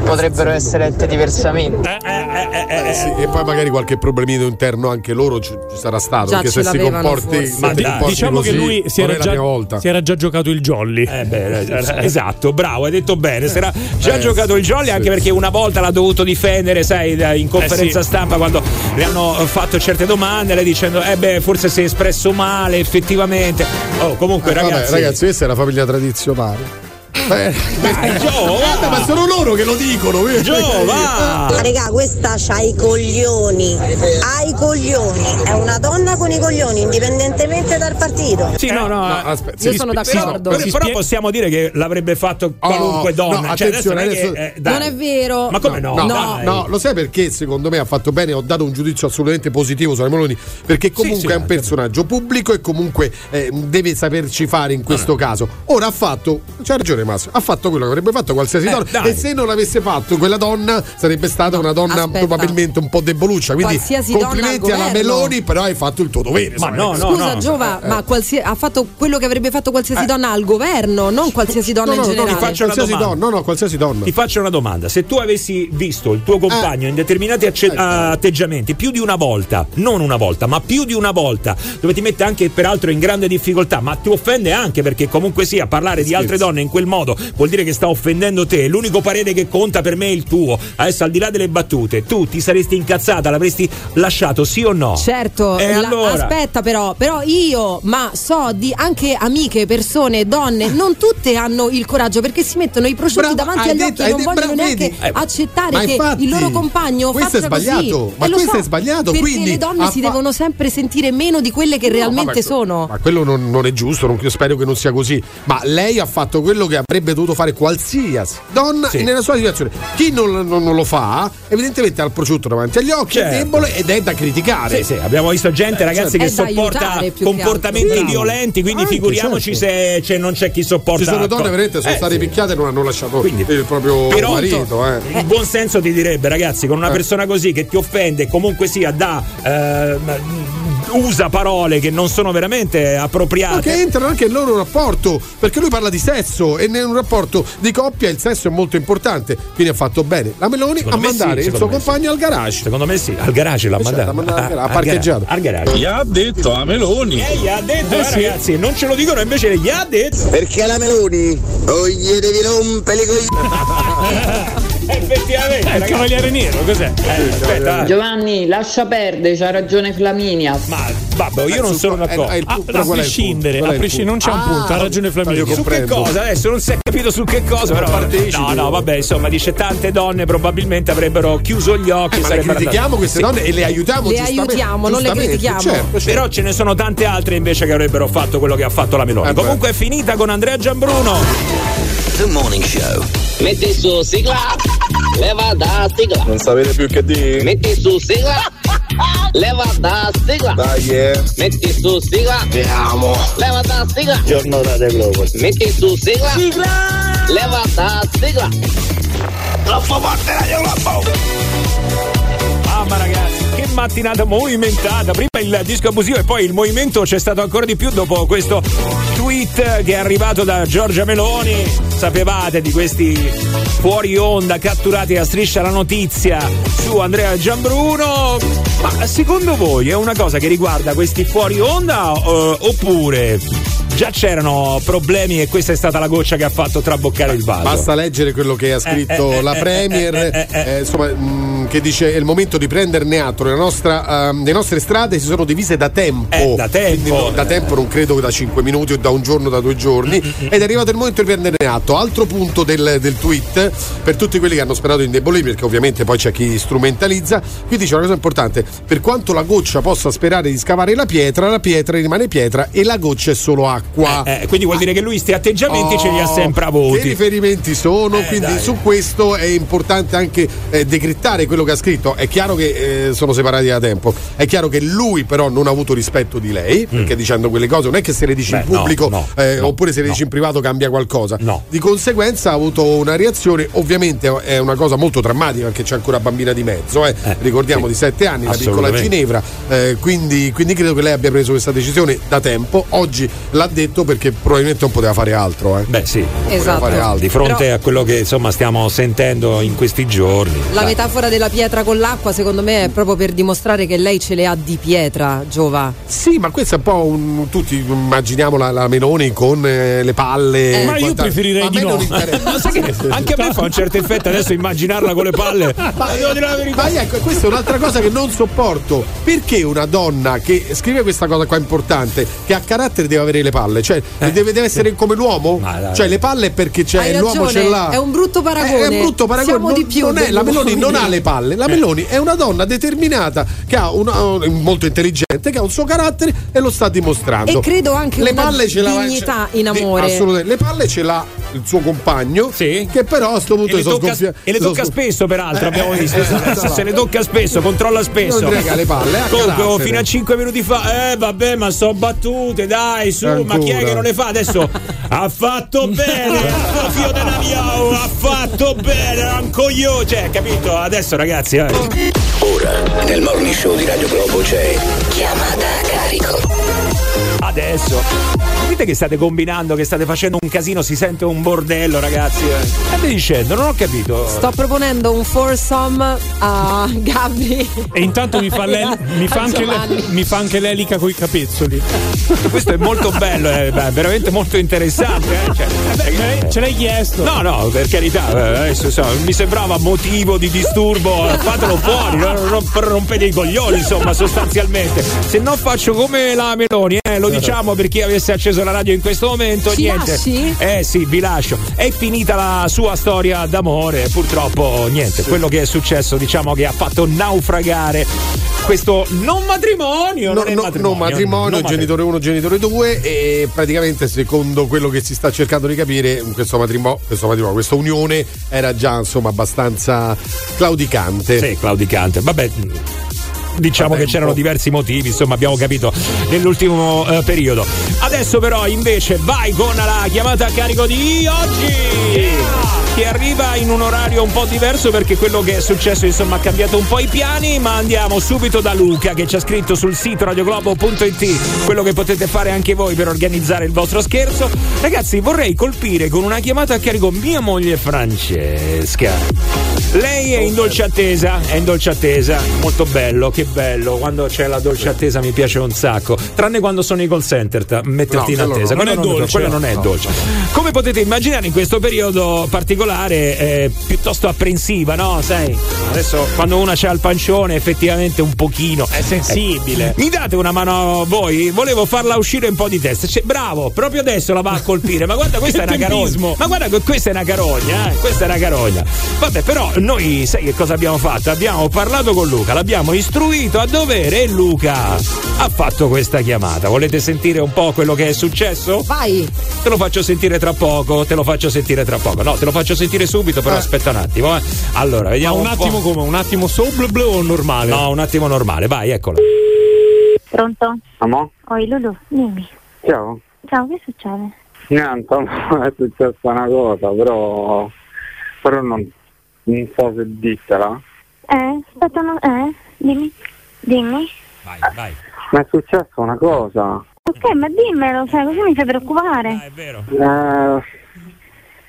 potrebbero essere lette diversamente. Eh, sì, e poi magari qualche problemino interno anche loro ci, ci sarà stato. Già perché se si comporti, se Ma comporti diciamo così, che lui si era, già, si era già giocato il jolly. Eh beh, eh, esatto, bravo, hai detto bene. Si era già Eh, giocato il jolly anche perché una volta l'ha dovuto difendere, sai, in conferenza Eh, sì. stampa quando le hanno fatto certe domande, lei dicendo "Eh beh, forse si è espresso male, effettivamente". Oh, comunque vabbè, ragazzi, ragazzi, questa è la famiglia tradizionale. Eh, Dai, Gio, va! Vabbè, ma sono loro che lo dicono. Gio, va! Raga, questa c'ha i coglioni, ha i coglioni, è una donna con i coglioni, indipendentemente dal partito. Sì, no, no, aspetta, Io sono spe- d'accordo. Però, però spie- possiamo dire che l'avrebbe fatto qualunque Oh, donna. no, cioè, adesso non è attenzione, che, adesso- eh. Non è vero. Ma come no? No, Dai. no, lo sai perché secondo me ha fatto bene? Ho dato un giudizio assolutamente positivo sulla Meloni. Perché comunque sì, è un personaggio pubblico e comunque eh, deve saperci fare in questo caso. Ora ha fatto, c'ha ragione maschio. Ha fatto quello che avrebbe fatto qualsiasi Eh, donna. dai. E se non l'avesse fatto, quella donna sarebbe stata una donna aspetta. probabilmente un po' deboluccia. Quindi Qualsiasi complimenti al alla. Meloni, però hai fatto il tuo dovere. Ma no, no, Scusa no. Giova, Eh, eh. ma qualsi- ha fatto quello che avrebbe fatto qualsiasi donna al governo, non qualsiasi donna No, no, in no, generale. ti faccio qualsiasi donna. No, no, qualsiasi donna. Ti faccio una domanda: se tu avessi visto il tuo compagno in determinati acce- Ecco. atteggiamenti più di una volta, non una volta, ma più di una volta, dove ti mette anche peraltro in grande difficoltà, ma ti offende anche perché comunque sia parlare di altre donne in quel modo vuol dire che sta offendendo te. L'unico parere che conta per me è il tuo. Adesso, al di là delle battute, tu ti saresti incazzata, l'avresti lasciato, sì o no? Certo, E la- allora? aspetta però, però io, ma so di anche amiche, persone, donne, non tutte hanno il coraggio perché si mettono i prosciutti Brava, davanti agli detto- occhi e non vogliono brava, neanche vedi? Eh, accettare ma che infatti, il loro compagno questo è faccia sbagliato, così. ma E questo so, è sbagliato, Perché quindi le donne ha si fa- devono sempre sentire meno di quelle che No, realmente vabbè, sono. Ma quello non, non è giusto, non- io spero che non sia così. Ma lei ha fatto quello che avrebbe dovuto fare qualsiasi donna Sì. nella sua situazione. Chi non, non- non lo fa, evidentemente ha il prosciutto davanti agli occhi, Certo. è debole ed è da criticare. Sì, sì, abbiamo visto gente, ragazzi, che È da sopporta che comportamenti altro. violenti, quindi Anche, figuriamoci certo. se c'è- non c'è chi sopporta. Ci sono donne veramente sono Eh, state sì. picchiate e non hanno lasciato Quindi- il proprio Però- marito. Eh. Il buon senso ti direbbe, ragazzi, con una Eh. persona così che ti offende, comunque sia da. Usa parole che non sono veramente Perché appropriate. entrano anche nel loro rapporto, perché lui parla di sesso e in un rapporto di coppia il sesso è molto importante. Quindi ha fatto bene la Meloni Secondo a me sì, mandare il suo me sì. compagno al garage. Secondo me sì, al garage l'ha certo, mandato. garage, ha parcheggiato. Al garage. Gli ha detto a Meloni. Eh, gli ha detto, Eh, eh, sì. ragazzi, non ce lo dicono, invece gli ha detto. Perché la Meloni o gli devi rompere i coglioni. Effettivamente, È il ragazzi. cavaliere nero, cos'è? Eh, aspetta, eh. Giovanni, lascia perdere, c'ha ragione Flaminia. ma babbo, io non sono d'accordo. è il Ah, a il prescindere, a il non c'è un punto? punto, ha ragione Flaminio. io Su che cosa? Adesso non si è capito su che cosa, però. No, no, vabbè, insomma, dice tante donne probabilmente avrebbero chiuso gli occhi. Eh, ma le critichiamo queste Sì. donne e le aiutiamo Le aiutiamo, non le critichiamo. Certo, certo. Però ce ne sono tante altre invece che avrebbero fatto quello che ha fatto la Meloni. Eh beh. Comunque è finita con Andrea Giambruno. The Morning Show. Metti su sigla, leva da sigla. Non sapete più che dire? Metti su sigla, leva da sigla. Dai, eh. Metti su sigla, Vediamo. leva da sigla. Giornata dei Globo. Metti su sigla, leva da sigla. Troppo forte Radio Globo. Mamma ragazzi, mattinata movimentata. Prima il disco abusivo e poi il movimento c'è stato ancora di più dopo questo tweet che è arrivato da Giorgia Meloni. Sapevate di questi fuori onda catturati a striscia la notizia su Andrea Giambruno. Ma secondo voi è una cosa che riguarda questi fuori onda eh, oppure già c'erano problemi e questa è stata la goccia che ha fatto traboccare il vaso? Basta leggere quello che ha scritto Eh, eh, la eh, Premier, eh, eh, eh. insomma, mh, che dice è il momento di prenderne atto. Le, nostra, ehm, le nostre strade si sono divise da tempo. Da tempo. Quindi no, da tempo non credo che da 5 minuti o da un giorno, da due giorni. Ed è arrivato il momento di prenderne atto. Altro punto del, del tweet, per tutti quelli che hanno sperato in indebolire, perché ovviamente poi c'è chi strumentalizza, qui dice una cosa importante, per quanto la goccia possa sperare di scavare la pietra, la pietra rimane pietra e la goccia è solo acqua. Eh, quindi vuol dire che lui questi atteggiamenti ce li ha Oh, sempre Che avuti. riferimenti sono? Eh, quindi dai. su questo è importante anche eh, decrittare quello che ha scritto. È chiaro che eh, sono separati da tempo. È chiaro che lui però non ha avuto rispetto di lei, perché dicendo quelle cose non è che se le dici Mm. Beh, in no, pubblico no, eh, no, oppure se le no. dici in privato cambia qualcosa. No. Di conseguenza ha avuto una reazione, ovviamente è una cosa molto drammatica perché c'è ancora bambina di mezzo, eh. Eh, ricordiamo sì. di 7 anni, la piccola. Ginevra, eh, quindi, quindi credo che lei abbia preso questa decisione da tempo. Oggi l'ha detto perché probabilmente non poteva fare altro. Eh. Beh, sì. Esatto. fare altro. Di fronte Però- a quello che insomma stiamo sentendo in questi giorni. La Dai. metafora della pietra con l'acqua, secondo me, è proprio per dimostrare che lei ce le ha di pietra, Giova. Sì, ma questo è un po' un. Tutti immaginiamo la, la Meloni con eh, le palle. Eh. Ma io preferirei a di no. Ma sai anche a me fa un certo effetto adesso immaginarla con le palle. Ma devo dire la verità. Ma ecco, questa è un'altra cosa che non sopporto. Perché una donna che scrive questa cosa qua importante, che ha carattere deve avere le palle? Cioè, deve, deve essere come l'uomo? Eh. Cioè, le palle perché c'è Hai l'uomo ragione, ce l'ha. è un brutto paragone. È, è un brutto paragone. Siamo non, di più non è- la Meloni non ha le palle. Eh. La Meloni è una donna determinata che ha una, molto intelligente, che ha un suo carattere e lo sta dimostrando. E credo anche le una palle ce l'ha dignità ce- in amore. assolutamente. Le palle ce l'ha il suo compagno, che però a sto punto E sono tocca, sgonfia- e le tocca spesso, peraltro, Eh, abbiamo eh, visto. esatto. Se le tocca spesso, controlla spesso. Non frega le palle, Comunque, oh, fino a 5 minuti fa, eh vabbè, ma so battute, dai, su, ma chi è Ancora. che non le fa? Adesso ha fatto bene, della mia, oh, ha fatto bene, è un coglione. Cioè, capito? Adesso, ragazzi, eh. Ora, nel morning show di Radio Globo c'è Chiamata a carico. Adesso. Dite che state combinando, che state facendo un casino, si sente un bordello, ragazzi. eh. State dicendo, non ho capito. Sto proponendo un foursome a Gabri. E intanto mi fa, l'el- mi fa anche, le- mi fa anche l'elica coi capezzoli. Questo è molto bello, è beh, veramente molto interessante. eh. Cioè, Eh, ce l'hai chiesto? No, no, per carità, eh, adesso so, mi sembrava motivo di disturbo, eh, fatelo fuori, non, rompete i coglioni, insomma, sostanzialmente. Se no faccio come la Meloni, eh, lo diciamo per chi avesse acceso la radio in questo momento, Ci niente. lasci? Eh sì, vi lascio. È finita la sua storia d'amore, purtroppo niente, quello che è successo, diciamo che ha fatto naufragare questo non matrimonio, No, non no, matrimonio. no, matrimonio, non genitore 1, genitore 2 e praticamente secondo quello che si sta cercando di capire questo matrimonio, questo matrimonio, questa unione era già insomma abbastanza claudicante. Sì, claudicante. Vabbè. Diciamo Vabbè, che c'erano po'. diversi motivi, insomma, abbiamo capito nell'ultimo eh, periodo. Adesso, però, invece, vai con la chiamata a carico di oggi. Che arriva in un orario un po' diverso perché quello che è successo, insomma, ha cambiato un po' i piani. Ma andiamo subito da Luca che ci ha scritto sul sito radioglobo.it quello che potete fare anche voi per organizzare il vostro scherzo. Ragazzi, vorrei colpire con una chiamata a carico mia moglie Francesca. Lei è in dolce attesa, è in dolce attesa, molto bello, che bello, quando c'è la dolce attesa mi piace un sacco, tranne quando sono i call center, ta- metterti in No, quello attesa, no. Quello Non è dolce. quello non è No. dolce. Come potete immaginare in questo periodo particolare eh, piuttosto apprensiva, no? Sai, adesso quando una c'ha il pancione effettivamente un pochino È sensibile. mi date una mano a voi? Volevo farla uscire un po' di testa. Cioè, bravo, proprio adesso la va a colpire. Ma guarda, questa è una carogna. Ma guarda, questa è una carogna, eh? Questa è una carogna. Vabbè, però noi sai che cosa abbiamo fatto? Abbiamo parlato con Luca, l'abbiamo istruito a dovere e Luca ha fatto questa chiamata. Volete sentire un po' quello che è successo? Vai. Te lo faccio sentire tra poco, te lo faccio sentire tra poco. No, te lo faccio sentire subito, però aspetta un attimo, eh. Allora, Ma vediamo un po'. attimo come? Un attimo sopra blu o normale? No, un attimo normale, vai, eccola. Pronto? Amo? Oi Lulu, dimmi. Ciao. Ciao, che succede? Niente, è successa una cosa, però, però non, non so se dirtela. Eh, aspetta, no, eh, dimmi. Dimmi. Vai, vai. Ma è successa una cosa. Ok, ma dimmelo, sai, così mi fai preoccupare. è vero. Eh,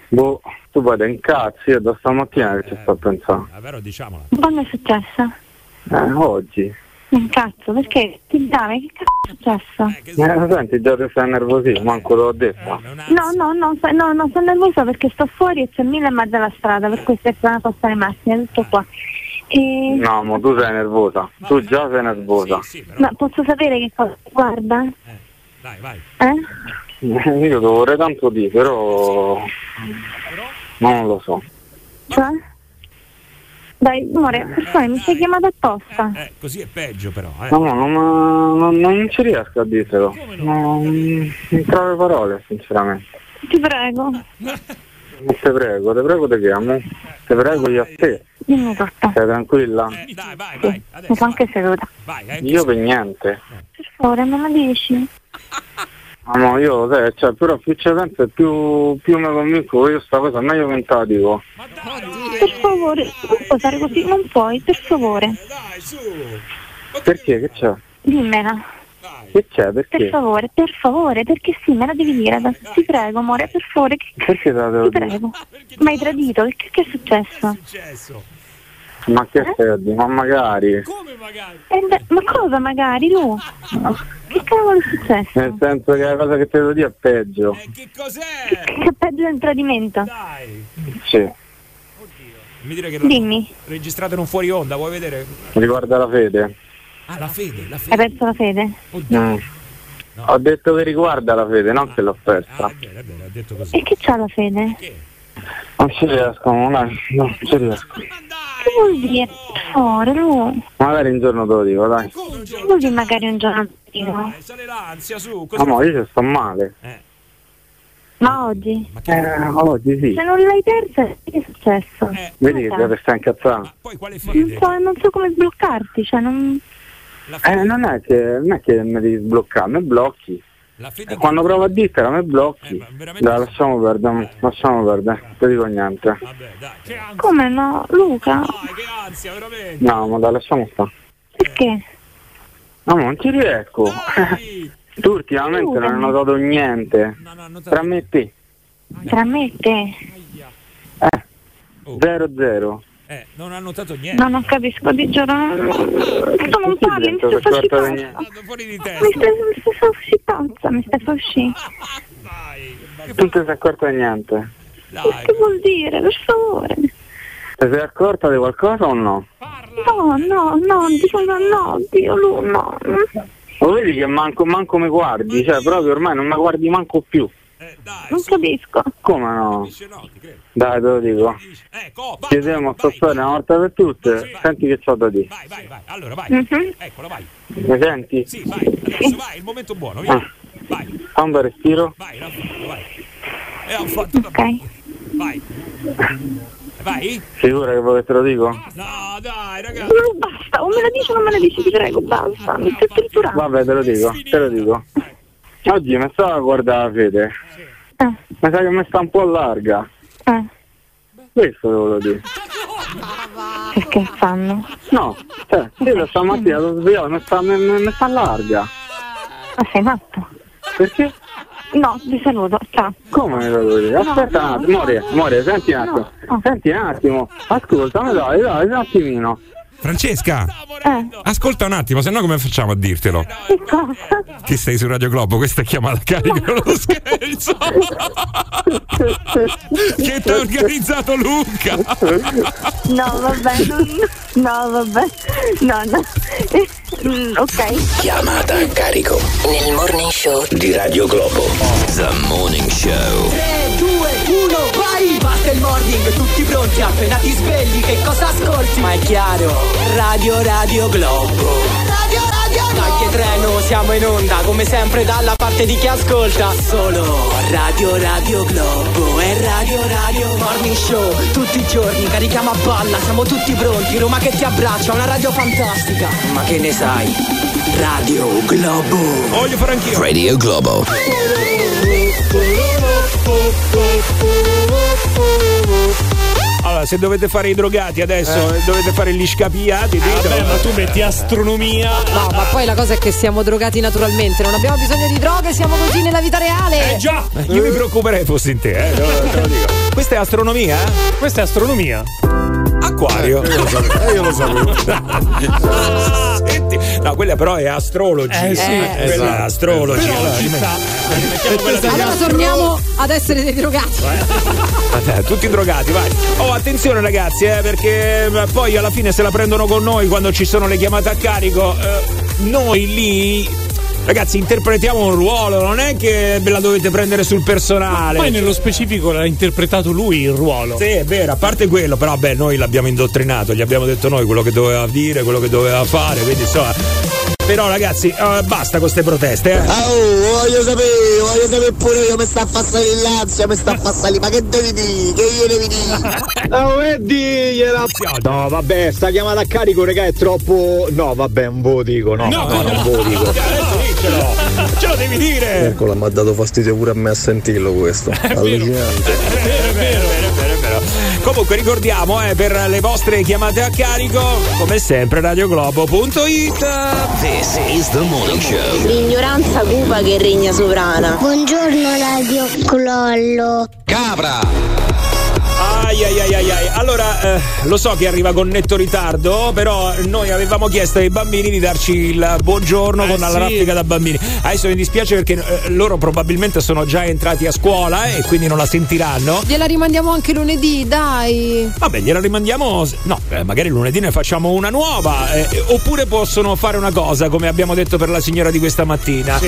boh, tu vai da incazzi, io da stamattina che ci sto a pensare. È vero, diciamola. Quando è successo? Eh, oggi. Un cazzo, perché? Ti dai, che cazzo è successo? Eh, senti, già ti stai nervosito, manco te l'ho detto. No, no, no, sta- no, no, sono nervosa perché sto fuori e c'è mille e mezzo alla strada, per questo è una posta di macchina, tutto qua. E... No, ma tu sei nervosa. Tu già sei nervosa. Ma posso sapere che cosa guarda? Dai, vai. Eh? Io lo vorrei tanto dire, però non lo so. Cioè? Dai, amore, per favore, mi sei chiamato apposta. Eh, così è peggio però, eh. No, no, ma non, non ci riesco a dirtelo. Non, non trovo le parole, sinceramente. Ti prego, Te prego, te prego te chiamo. Te prego io a te. dimmi tutto. Stai tranquilla? Dai, vai, Sì, mi sono anche seduta. Io per niente. Per favore, me lo dici? Ma no, io, sai, cioè, però più penso e più, più mi convinco che io sta cosa meglio che non te la dico. Per favore, non puoi fare così, non puoi, per favore. Perché? Che c'è? Dimmela. Che c'è? Per Perché? favore, per favore, perché sì, me la devi dire adesso. Ti prego, amore, per favore, che Perché te la devo ti dire? prego. Mi hai tradito, che, che è successo? Ma che a dire? Ma magari. Eh beh, ma cosa magari, Lu? Che cavolo è successo? Nel senso che la cosa che te devo dire è peggio. Che è peggio del tradimento? Sì. Mi dire che Dimmi, registrato in un fuori onda, vuoi vedere? Riguarda la fede. Ah, la fede, la hai perso la fede? Mm. Ho detto che riguarda la fede, non che l'ho persa. ha detto così. E che c'ha la fede? Non ci riesco, non, non ci riesco. Che vuol dire? Per favore, Lu. Magari un giorno te lo dico, dai. Che vuol dire magari un giorno? ti dico? Sale l'ansia su, cosa Ma no, io ci sto male. Eh? Ma che stai dire? Ma oggi? Eh, oggi sì. Se non l'hai persa, che è successo? Vedi che Luca, deve stare incazzato. non, so, non so come sbloccarti, cioè non... Eh, non è che non è che mi devi sbloccare, mi blocchi. E quando provo a dirtela mi blocchi. Dai, lasciamo perdere, lasciamo perdere, non ti dico niente. Come no? Luca? No, ma dai, lasciamo stare. Perché? No, non ci riesco. tu ultimamente non hai notato niente. Tra me e te. Tra me e te? Eh. Zero zero. Eh, non ha notato niente. No, non capisco, di giuro. Tu non parli, mi stai facendo pazza. niente. Fuori di Mi stai, mi stai facendo pazza, mi stai facendo. Tu non ti sei accorta di niente. Che vuol dire? Per favore. Ti sei accorta di qualcosa o no? No, no, no, dico no, no, Dio, Lu, no. Lo vedi che manco, manco mi guardi, cioè proprio ormai non mi guardi manco più. Non capisco. Come no? Dai, te lo dico. Chiediamo sta storia una volta per tutte. Senti che c'ho da dire. Allora vai, Mhm. eccolo, vai. Mi senti? Sì, vai, adesso vai, il momento buono, via. Ah. Fa un bel respiro. Vai, Raffaele, vai. E ho fatto da Vai. Vai? Sicura che vuoi che te lo dico? No, dai, ragazzi. No, basta, o me la dici o non me la dici, ti prego, basta, mi stai torturando. Vabbè, te lo dico, te lo dico. Oggi mi stavo a guardare la fede. Eh. Mi sa che mi sta un po' larga. Eh. Questo devo dire. Che scherzando? No, cioè, io stamattina sono svegliato, mi sta, mi, mi- sta larga. Ma sei matto? Perché? No, ti saluto, ciao. Come mi devo dire? Aspetta un attimo, Moria, Moria, senti un attimo. Senti un attimo. Ascoltami, dai, dai, un attimino. Francesca, Eh, ascolta un attimo, se no come facciamo a dirtelo? che cosa? Che sei su Radio Globo, questa è chiamata carica lo scherzo. che ti ha organizzato Luca. No, vabbè, non... No, vabbè. No, no. Ok. Chiamata a carico Nel morning show di Radio Globo. The Morning Show. 3, 2, 1, vai! Basta il morning, tutti pronti, appena ti svegli, che cosa ascolti? Ma è chiaro, Radio Radio Globo. Radio Radio Dai che treno, siamo in onda, come sempre dalla parte di chi ascolta. Solo Radio Radio Globo e Radio Radio Morning Show. Tutti i giorni carichiamo a palla, siamo tutti pronti, Roma che ti abbraccia, una radio fantastica. Ma che ne sai? Radio Globo. Voglio fare anch'io. Radio Globo. Allora, se dovete fare i drogati adesso, Eh. dovete fare gli scapiati, ditelo. Vabbè, ma tu metti astronomia. No, ma poi la cosa è che siamo drogati naturalmente, non abbiamo bisogno di droghe, siamo così nella vita reale. Eh già! Io mi preoccuperei fossi in te, eh. te lo- te lo dico. Questa è astronomia? Questa è astronomia. Acquario. Eh, io lo sapevo. Eh, io lo sapevo. Senti, no, quella però è astrologi. Eh, sì. quella è Esatto. astrologi. Però Allora, sta. Allora torniamo ad essere dei drogati. Vabbè, tutti drogati, vai. Oh, attenzione ragazzi, eh, perché eh, poi alla fine se la prendono con noi quando ci sono le chiamate a carico. eh, noi lì. Ragazzi, interpretiamo un ruolo, non è che ve la dovete prendere sul personale. Poi nello specifico l'ha interpretato lui il ruolo. Sì, è vero, a parte quello, però beh, noi l'abbiamo indottrinato, gli abbiamo detto noi quello che doveva dire, quello che doveva fare, quindi insomma. Però ragazzi, eh, basta con queste proteste, eh. Ah, oh, voglio sapere, voglio sapere pure io, mi sta a passare l'ansia, mi sta a passare lì, ma che devi dire? Che io devi dire? Oh, e digliela! No, vabbè, sta chiamata a carico, raga, è troppo. No, vabbè, non ve lo dico, no, no, non ve lo dico. Dicelo, ce lo devi dire. Eccola, mi ha dato fastidio pure a me a sentirlo questo. Allucinante. È vero, è vero, è vero, è vero. Comunque ricordiamo, eh, per le vostre chiamate a carico, come sempre, radioglobo.it. This is the Morning Show. L'ignoranza cupa che regna sovrana. Buongiorno Radio Clollo. Capra! Ai ai ai ai ai. Allora, eh, lo so che arriva con netto ritardo, però noi avevamo chiesto ai bambini di darci il buongiorno con la sì. raffica da bambini. Adesso mi dispiace perché eh, loro probabilmente sono già entrati a scuola eh, e quindi non la sentiranno. Gliela rimandiamo anche lunedì, dai. Vabbè, gliela rimandiamo. No, eh, magari lunedì ne facciamo una nuova. eh, eh, oppure possono fare una cosa, come abbiamo detto per la signora di questa mattina.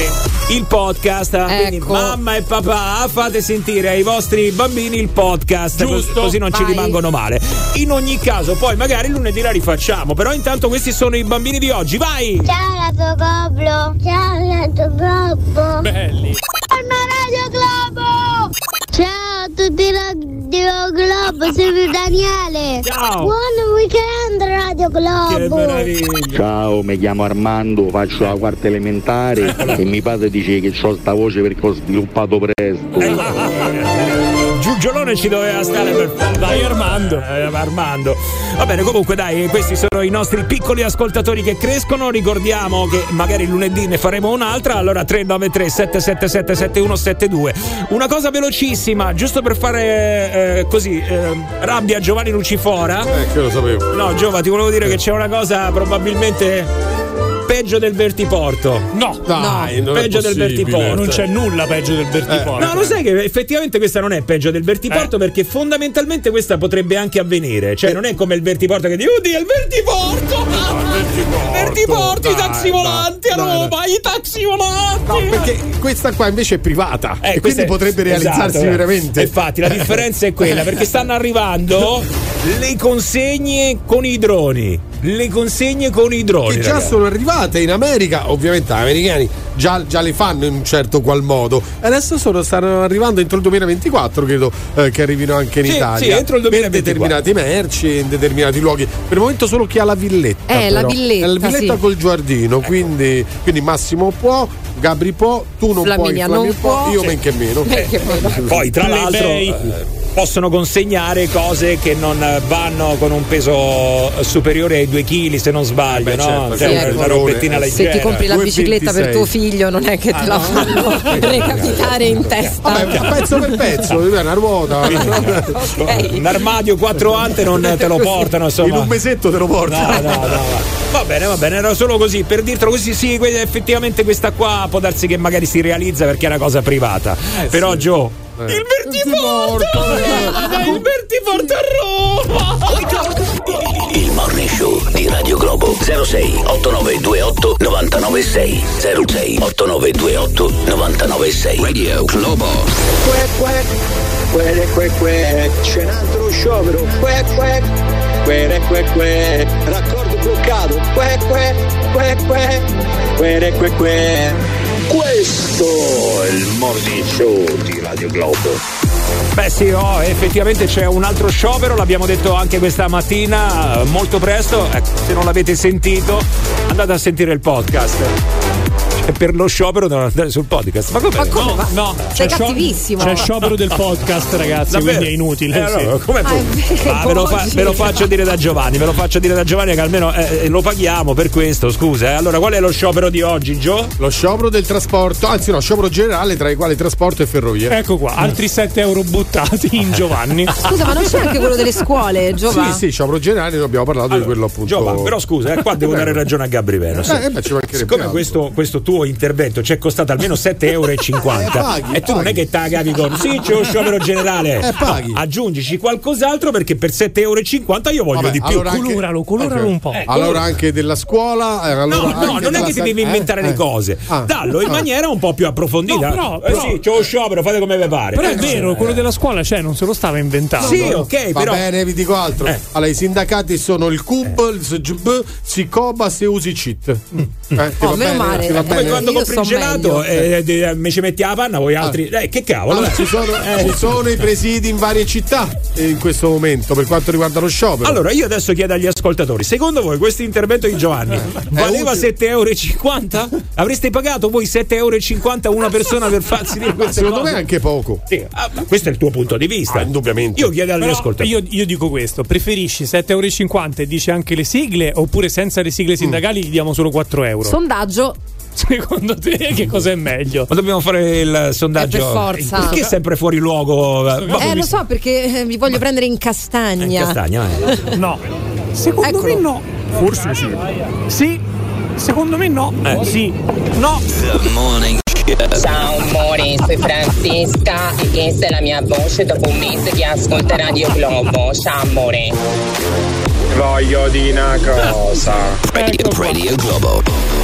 Il podcast. Quindi Ecco. mamma e papà fate sentire ai vostri bambini il podcast. Giusto. Cos- Così non ci Vai. rimangono male. In ogni caso, poi magari lunedì la rifacciamo. Però intanto questi sono i bambini di oggi. Vai! Ciao Radio Goblo. Ciao Radio Globo. Belli. Buongiorno Radio Globo. di Radio Globo, sono Daniele. Ciao. Buon weekend Radio Globo. Ciao, mi chiamo Armando, faccio la quarta elementare e mio padre dice che ho sta voce perché ho sviluppato presto. Giugiolone ci doveva stare per Dai Armando. Eh, Armando. Va bene, comunque dai, questi sono i nostri piccoli ascoltatori che crescono. Ricordiamo che magari lunedì ne faremo un'altra. Allora 393 777 7172. Una cosa velocissima, giusto per fare eh, così eh, rabbia a Giovanni Lucifora. Eh, che lo sapevo. No, Giova, ti volevo dire che c'è una cosa probabilmente peggio del Vertiporto. No, Dai, non è peggio del. Vertiporto. non c'è nulla peggio del Bertiporto. No, lo sai che effettivamente questa non è peggio del vertiporto perché fondamentalmente questa potrebbe anche avvenire. Cioè, non è come il vertiporto che dice, oddio, il vertiporto! vertiporto, i dai, taxi volanti a dai. Roma, i taxi volanti! No, perché questa qua invece è privata Eh, e questa quindi è- potrebbe realizzarsi esatto, eh. veramente. Infatti, la differenza è quella perché stanno arrivando le consegne con i droni. Le consegne con i droni. che già ragazzi. sono arrivate in America, ovviamente gli americani già, già le fanno in un certo qual modo. E adesso sono, stanno arrivando entro il 2024, credo eh, che arrivino anche in Sì, Italia. sì, entro il Per 2024. determinati merci, in determinati luoghi. Per il momento solo chi ha la villetta. Eh, la però. villetta, È la villetta sì. col giardino, quindi, quindi Massimo può, Gabri può, tu non Flaminia puoi, Flavio non può. io Sì. men che meno. Men che meno. Poi, tra l'altro, eh, possono consegnare cose che non vanno con un peso superiore ai 2 kg, se non sbaglio, beh, no? certo, Cioè, sì, una ecco. robettina Se ti compri la 2,26. bicicletta per tuo figlio, non è che te la fanno recapitare in testa. Vabbè, pezzo per pezzo, una ruota. Ok. Un armadio 4 ante non te lo portano, insomma. In un mesetto te lo porta. No, no, no, va. Va bene, va bene, era solo così per dirtelo così. Sì, effettivamente questa qua può darsi che magari si realizza perché è una cosa privata. Però, Joe. Il vertiporto! Il vertiporto a Roma! Il morning show di Radio Globo. 06 8928 996 06 8928 996 Radio Globo. Que, que, quere, que, que, c'è un altro sciopero, que, que, quere, que, que, raccordo bloccato, que, que, que, que, quere, que, que. Questo è il morning show di Radio Globo. Beh sì, oh, effettivamente c'è un altro sciopero, l'abbiamo detto anche questa mattina, eh, molto presto. Ecco, se non l'avete sentito, andate a sentire il podcast. Per lo sciopero devono andare sul podcast. Ma come? Ma come No? No, Sei c'è cattivissimo. C'è sciopero del podcast, ragazzi, Davvero? quindi è inutile. Eh, allora, sì. come Ah, Ah, ve, lo fa- ve lo faccio dire da Giovanni, ve lo faccio dire da Giovanni che almeno eh, lo paghiamo per questo, scusa. eh. Allora, qual è lo sciopero di oggi, Gio? Lo sciopero del trasporto, anzi no, sciopero generale tra i quali trasporto e ferrovie. Ecco qua, altri 7 euro buttati in Giovanni. Scusa, ma non c'è anche quello delle scuole, Giova? Sì, sì, sciopero generale, abbiamo parlato di quello appunto. Giova, però scusa, eh, qua devo dare ragione a Gabri Veno. sì. Eh, eh, beh, ci mancherebbe Siccome questo, questo tuo intervento ci è costato almeno 7,50 euro Eh, paghi, e tu non è paghi. che te la cavi con sì c'è lo sciopero generale Eh, paghi. No, aggiungici qualcos'altro perché per 7,50 euro io voglio Vabbè, di più allora anche- Coloralo, coloralo Ok. un po'. Eh, Allora anche della scuola. eh, allora No, no, non è che ti devi eh, inventare le eh. cose. Ah. Dallo in Ah. maniera un po' più approfondita. No, però- eh però- sì, c'ho lo sciopero, fate come vi pare. Però è Eh, vero, quello della scuola c'è, non se lo stava inventando. Sì, ok, Va però. bene, vi dico altro. Eh. Allora, i sindacati sono il CUB, il SGB, Sicobas e Usi-CIT. Eh, ti va Oh, meno bene? male. Eh, quando io compri il so gelato meglio. e eh, mi ci metti la panna, voi altri. Eh, che cavolo. Allora, eh. ci, sono, Eh, ci sono i presidi in varie città eh, in questo momento per quanto riguarda lo sciopero. Allora, io adesso chiedo agli ascoltatori: secondo voi questo intervento di Giovanni valeva 7,50 euro? Avreste pagato voi 7,50 euro a una persona per farsi dire queste secondo cose? me anche poco. Sì, ah, ma questo è il tuo punto di vista. Ah, indubbiamente. Io chiedo agli Però ascoltatori. io, io dico questo: preferisci 7,50 euro e dici anche le sigle, oppure senza le sigle sindacali gli diamo solo 4 euro? Sondaggio. Secondo te che cosa è meglio? Ma dobbiamo fare il sondaggio. Eh, per forza. Perché è sempre fuori luogo? Eh, lo so perché eh, vi voglio prendere in castagna. Castagna, eh. No. Secondo Eccolo. me no. Forse sì. Sì. Secondo me no. Eh. Sì. No. The morning Ciao amore, sono Francesca e questa è la mia voce dopo un mese che ascolta Radio Globo. Ciao amore. Voglio di una cosa. Radio, Radio Globo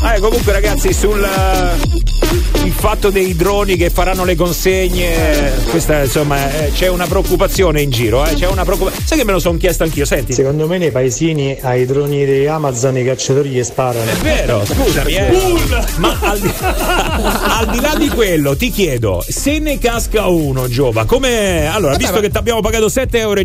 Eh, comunque ragazzi, sul eh, il fatto dei droni che faranno le consegne, questa insomma eh, c'è una preoccupazione in giro, eh, c'è una preoccupazione. Sai che me lo sono chiesto anch'io, senti. Secondo me nei paesini ai droni di Amazon i cacciatori gli sparano. È vero, scusami, eh. Ma al di, al di là di quello, ti chiedo, se ne casca uno, Giova, come. Allora, Vabbè, visto ma- che ti abbiamo pagato 7,50 euro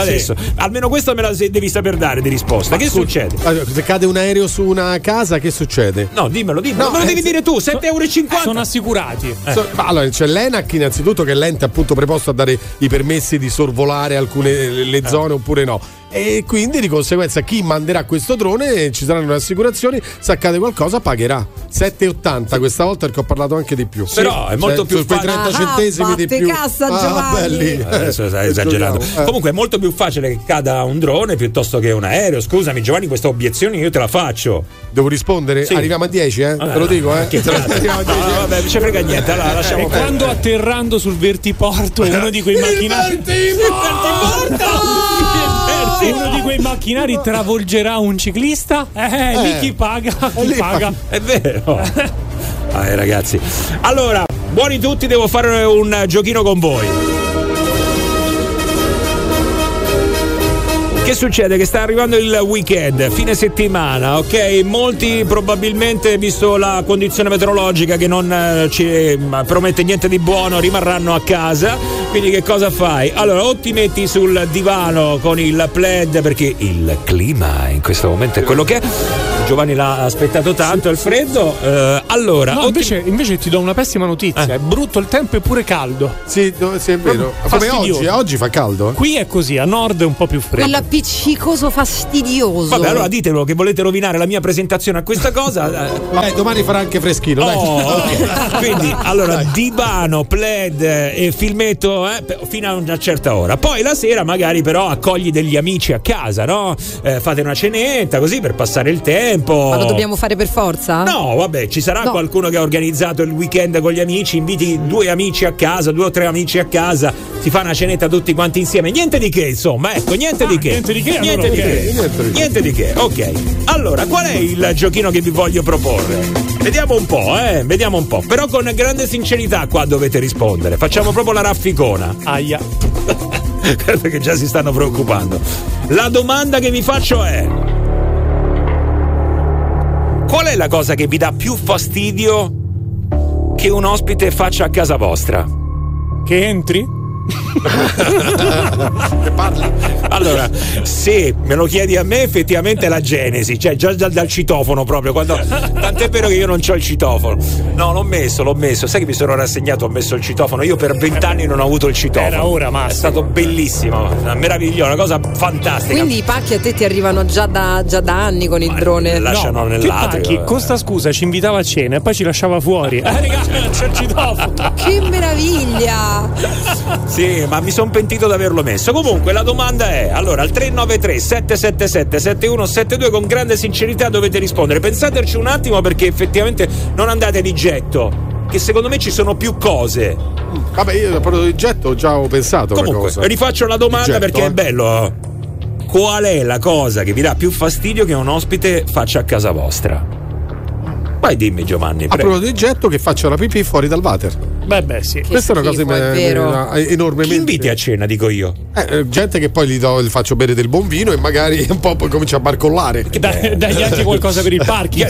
adesso, almeno questa me la devi saper dare di risposta. che succede? Allora, se cade un aereo su una casa, che succede? No, dimmelo, dimmelo. No, me lo eh, devi se- dire tu, 7,50 euro. Sono assicurati. So- ma allora c'è l'ENAC innanzitutto che è l'ente appunto preposto a dare i permessi di sorvolare alcune le zone oppure no. E quindi di conseguenza chi manderà questo drone ci saranno le assicurazioni, se accade qualcosa pagherà. 7,80 questa volta perché ho parlato anche di più. Però è molto Cioè, più su quei facile. 30 centesimi di più. cassa, Ah, Giovanni. belli. Eh, Adesso stai esagerando. Eh. Comunque è molto più facile che cada un drone piuttosto che un aereo. Scusami, Giovanni, questa obiezione io te la faccio. Devo rispondere? Sì. Arriviamo a 10, eh? Te lo dico, eh? Che cazzo? Arriviamo a 10. No, vabbè, non ci frega niente, allora lasciamo E quando atterrando sul vertiporto uno di quei macchinari uno di quei macchinari travolgerà un ciclista? Eh, lì Eh. chi paga? Chi lì paga? È vero. Ah, ragazzi. Allora, buoni tutti, devo fare un giochino con voi. Che succede? Che sta arrivando il weekend, fine settimana, ok? Molti probabilmente, visto la condizione meteorologica che non eh, ci promette niente di buono, rimarranno a casa. Quindi che cosa fai? Allora, o ti metti sul divano con il plaid, perché il clima in questo momento è quello che è. Giovanni l'ha aspettato tanto, il freddo. eh, allora, No, o ti- invece, invece ti do una pessima notizia: è brutto il tempo e pure caldo. Sì, no, sì, è vero. Come oggi, oggi fa caldo. eh? Qui è così, a nord è un po' più freddo. Quell'appiccicoso fastidioso. Vabbè, allora ditelo che volete rovinare la mia presentazione a questa cosa. Eh, domani farà anche freschino, dai. Oh, ok. Quindi, allora, divano, plaid e filmetto eh, fino a una certa ora. Poi la sera, magari, però, accogli degli amici a casa, no? Eh, fate una cenetta così per passare il tempo. Ma lo dobbiamo fare per forza? No, vabbè, ci sarà No. qualcuno che ha organizzato il weekend con gli amici, inviti due amici a casa, due o tre amici a casa, si fa una cenetta tutti quanti insieme. Niente di che, insomma, ecco, niente di che. niente di che, Niente allora di ok. che. Niente di che, ok. Allora, qual è il giochino che vi voglio proporre? Vediamo un po', eh, vediamo un po'. Però con grande sincerità qua dovete rispondere. Facciamo proprio la rafficona. Aia. Perché già si stanno preoccupando. La domanda che vi faccio è: Qual è la cosa che vi dà più fastidio che un ospite faccia a casa vostra? Che entri? Allora, se me lo chiedi a me, effettivamente è la genesi, cioè già dal, dal citofono proprio. Quando, tant'è vero che io non ho il citofono. No, l'ho messo, l'ho messo. Sai che mi sono rassegnato, ho messo il citofono. Io per vent'anni non ho avuto il citofono. Era ora, Massimo. È stato bellissimo, una meravigliosa, una cosa fantastica. Quindi i pacchi a te ti arrivano già da, già da anni con il drone. lasciano Che nell'atrio. pacchi? Con sta scusa ci invitava a cena e poi ci lasciava fuori. Eh, raga, c'è il citofono. Che meraviglia! Sì, ma mi sono pentito di averlo messo. Comunque la domanda è: allora, al 393 777 7172 con grande sincerità dovete rispondere. Pensateci un attimo perché effettivamente non andate di getto. Che secondo me ci sono più cose. Vabbè, io a proposito di getto già ho pensato Comunque, rifaccio la domanda getto, perché eh. è bello. Qual è la cosa che vi dà più fastidio che un ospite faccia a casa vostra? Vai dimmi Giovanni, A proposito di getto che faccio la pipì fuori dal water. Beh, beh, sì. Questa è una cosa schifo, che è mi- vero. mi- enormemente. Chi inviti a cena, dico io. Eh, eh, gente che poi gli, do, gli faccio bere del buon vino e magari un po' poi comincia a barcollare. Dai, dagli anche qualcosa per il parking.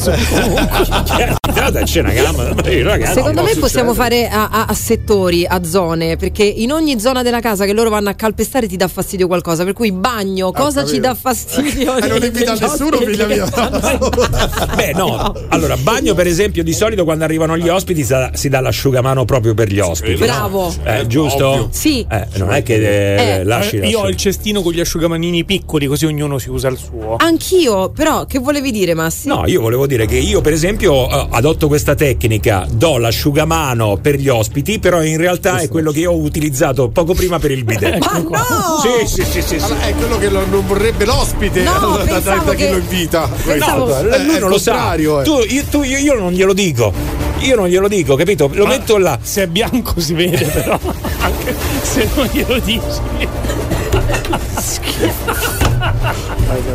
Tirate a cena, gamma. Ragazzi, Secondo no, me possiamo fare a, a- a settori, a zone, perché in ogni zona della casa che loro vanno a calpestare ti dà fastidio qualcosa. Per cui bagno, cosa ci capito. dà fastidio? Eh, non invita nessuno, figlia che mia. Beh, no. Allora, bagno, per esempio, di solito quando arrivano gli ospiti si dà, si dà l'asciugamano proprio per gli ospiti. Bravo. Eh, giusto? Ovvio. Sì. Eh, non è che eh, Eh. lasci Io ho il cestino con gli asciugamanini piccoli, così ognuno si usa il suo. Anch'io, però, che volevi dire, Massi? No, io volevo dire che io, per esempio, eh, adotto questa tecnica, do l'asciugamano per gli ospiti, però in realtà è quello che io ho utilizzato poco prima per il bidet. Ma no! Sì, sì, sì, sì. sì. Allora, è quello che lo- non vorrebbe l'ospite No, allora, da, da- da chi che- lo invita. pensavo- Eh, lui non lo sa. eh. Tu, io, tu- io- io non glielo dico. Io non glielo dico, capito? Lo metto là. Se è bianco si vede, però. Anche se non glielo dici.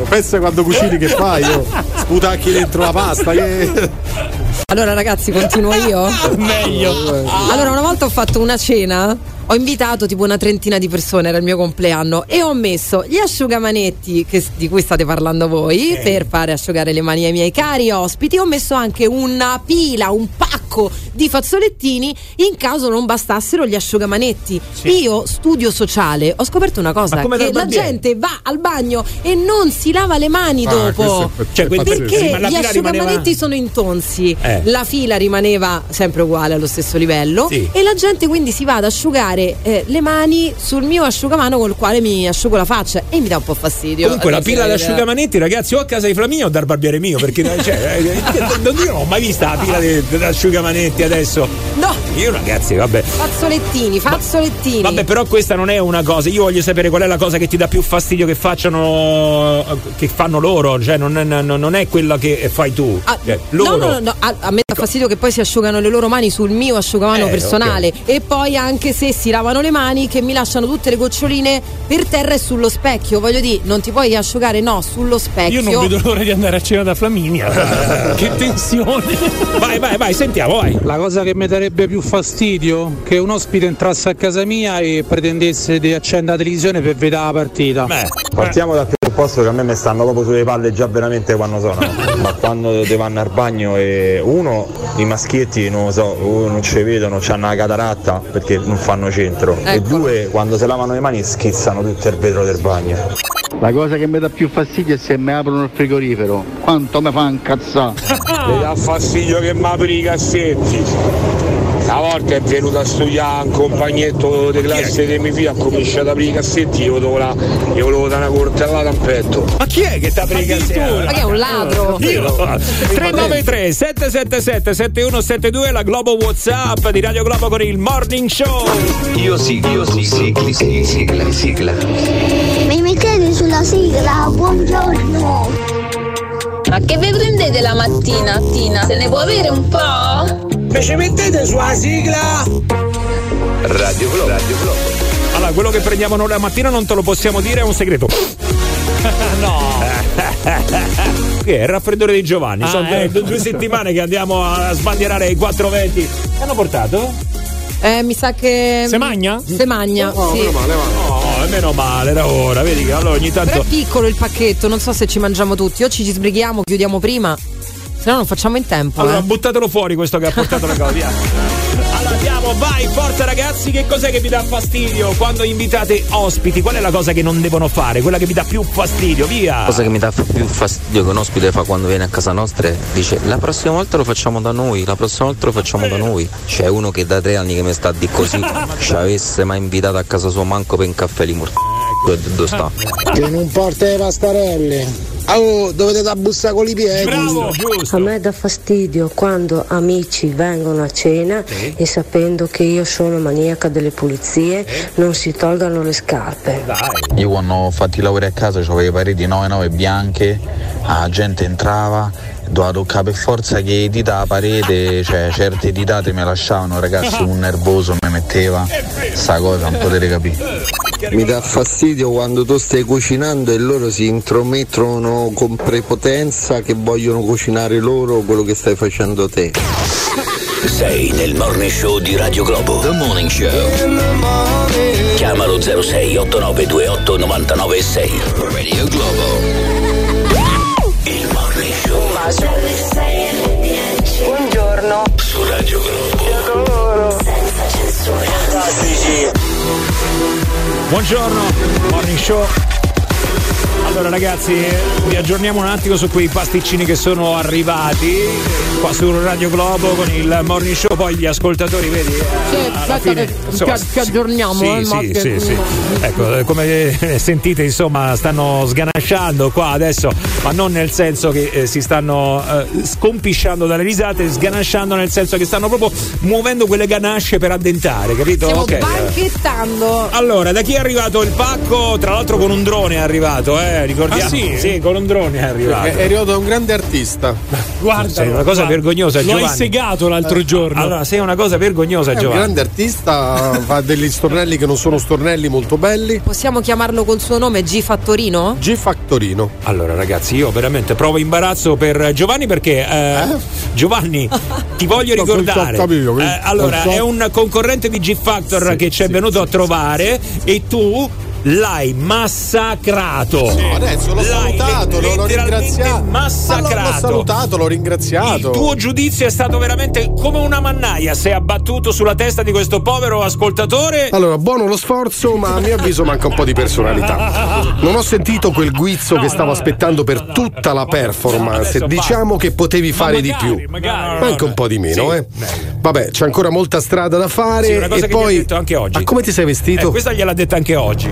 Pensa quando cucini che fai? Io sputacchi dentro la pasta. Che... Allora ragazzi, continuo io? Meglio. Allora, una volta ho fatto una cena, ho invitato tipo una trentina di persone, era il mio compleanno, e ho messo gli asciugamanetti che- di cui state parlando voi per fare asciugare le mani ai miei cari ospiti. Ho messo anche una pila, un pacco di fazzolettini in caso non bastassero gli asciugamanetti. Io, studio sociale, ho scoperto una cosa: che la gente va al bagno e non si lava le mani Ah, dopo. è- Cioè, perché sì, gli asciugamanetti rimaneva- sono intonsi, Eh. la fila rimaneva sempre uguale allo stesso livello Sì. e la gente quindi si va ad asciugare eh, le mani sul mio asciugamano col quale mi asciugo la faccia e mi dà un po' fastidio. Comunque la pila vedete. d'asciugamanetti, ragazzi, o a casa di Flaminio o dal barbiere mio, perché cioè, eh, non io non ho mai vista la pila asciugamanetti adesso. No, Io ragazzi, vabbè. fazzolettini, fazzolettini. Vabbè, però questa non è una cosa. Io voglio sapere qual è la cosa che ti dà più fastidio che facciano che fanno loro, cioè non è, non- è quella che fai tu. Ah, Cioè, no, loro no, no, no, a, a me dà fastidio che poi si asciugano le loro mani sul mio asciugamano Eh, personale e poi anche se si lavano le mani che mi lasciano tutte le goccioline per terra e sullo specchio. Voglio dire, non ti puoi asciugare, no, sullo specchio. Io non vedo l'ora di andare a cena da Flaminia. che tensione. Vai, vai, vai, sentiamo, vai. La cosa che mi darebbe più fastidio che un ospite entrasse a casa mia e pretendesse di accendere la televisione per vedere la partita. Partiamo dal presupposto che a me mi stanno proprio sulle palle già veramente quando sono. Ma quando te vanno al bagno e uno, i maschietti non lo so, non ci vedono, hanno la cataratta perché non fanno centro. E due, quando si lavano le mani schizzano tutto il vetro del bagno. La cosa che mi dà più fastidio è se mi aprono il frigorifero. Quanto mi fa incazzare? Mi dà fastidio che mi apri i cassetti. Una volta è venuto a studiare un compagnetto di classe di mio figlio, ha cominciato ad aprire i cassetti, io volevo, la, io volevo dare una coltellata a petto. Ma chi è che ti apre i cassetti? Ma che è un ladro? Io. 393 777 7172 la Globo Whatsapp di Radio Globo con il Morning Show. Io sì, io sì, sigli, sigli, sigla, sigla. Mi mettete sulla sigla, buongiorno. Ma che vi prendete la mattina, Tina? Se ne può avere un po'? E ci mettete sulla sigla? Radio Globo. Radio Globo. Allora, quello che prendiamo noi la mattina non te lo possiamo dire, è un segreto. no. Che è il raffreddore di Giovanni. Ah, Sono ecco. due settimane che andiamo a sbandierare i 420. Che hanno portato? Eh, mi sa che. Se magna? Se magna, Oh, sì. meno male, No, meno male, era ora. Vedi che allora ogni Però tanto. è piccolo il pacchetto, non so se ci mangiamo tutti. O ci sbrighiamo, chiudiamo prima. Se no non facciamo in tempo. Allora, eh. buttatelo fuori questo che ha portato la cosa. via. Allora andiamo, vai, forza ragazzi, che cos'è che vi dà fastidio quando invitate ospiti? Qual è la cosa che non devono fare? Quella che vi dà più fastidio, via! La cosa che mi dà più fastidio che un ospite fa quando viene a casa nostra è dice la prossima volta lo facciamo da noi, la prossima volta lo facciamo da noi. C'è uno che da tre anni che mi sta a di così, ci avesse mai invitato a casa sua manco per un caffè li mort- dove, dove sta? Che non porta le pastarelle. Oh, dovete da bussare con i piedi. A me dà fastidio quando amici vengono a cena e sapendo che io sono maniaca delle pulizie non si tolgano le scarpe. Io quando ho fatto i lavori a casa avevo le pareti 9-9 bianche, la gente entrava, doveva toccare per forza che dita la parete, cioè certe ditate mi lasciavano ragazzi un nervoso mi metteva, sta cosa non potete capire. Mi dà fastidio quando tu stai cucinando e loro si intromettono con prepotenza che vogliono cucinare loro quello che stai facendo te. Sei nel morning show di Radio Globo. The Morning Show. Chiamalo 06 8928 996. Radio Globo. Radio Globo. Senza censura. Buongiorno, morning show. Allora ragazzi, vi aggiorniamo un attimo su quei pasticcini che sono arrivati qua su Radio Globo con il morning show, poi gli ascoltatori, vedi? eh, Sì, alla fine, che insomma, ci- ci aggiorniamo, Sì, eh, sì, sì, sì. Ecco, eh, come eh, sentite, insomma, stanno sganasciando qua adesso, ma non nel senso che eh, si stanno eh, scompisciando dalle risate, sganasciando nel senso che stanno proprio muovendo quelle ganasce per addentare, capito? Stiamo Ok. banchettando. Allora, da chi è arrivato il pacco? Tra l'altro con un drone è arrivato. arrivato, eh, ricordiamo. Ah, sì? con un drone è arrivato. È, è arrivato da un grande artista. Guarda, Sei una cosa guarda, vergognosa, Lo Giovanni. hai segato l'altro giorno. Allora, sei una cosa vergognosa, È un Giovanni. grande artista, fa degli stornelli che non sono stornelli molto belli. Possiamo chiamarlo col suo nome G Fattorino? G Factorino. Allora, ragazzi, io veramente provo imbarazzo per Giovanni perché eh, Giovanni, ti voglio No, ricordare. capito, eh, allora, so. è un concorrente di G Factor Sì, che ci è sì, venuto sì, a trovare e tu l'hai massacrato. Adesso l'ho L'hai salutato, le- l'ho, ringraziato. Massacrato. Ma l'ho, salutato, l'ho ringraziato. Il tuo giudizio è stato veramente come una mannaia. Sei abbattuto sulla testa di questo povero ascoltatore. Allora, buono lo sforzo, ma a mio avviso manca un po' di personalità. Non ho sentito quel guizzo che stavo aspettando per tutta la performance. Diciamo che potevi fare di più. magari. Manca un po' di meno, Sì, eh. Vabbè, c'è ancora molta strada da fare. Sì, una cosa e poi. anche oggi. Ma come ti sei vestito? Eh, questa gliel'ha detta anche oggi.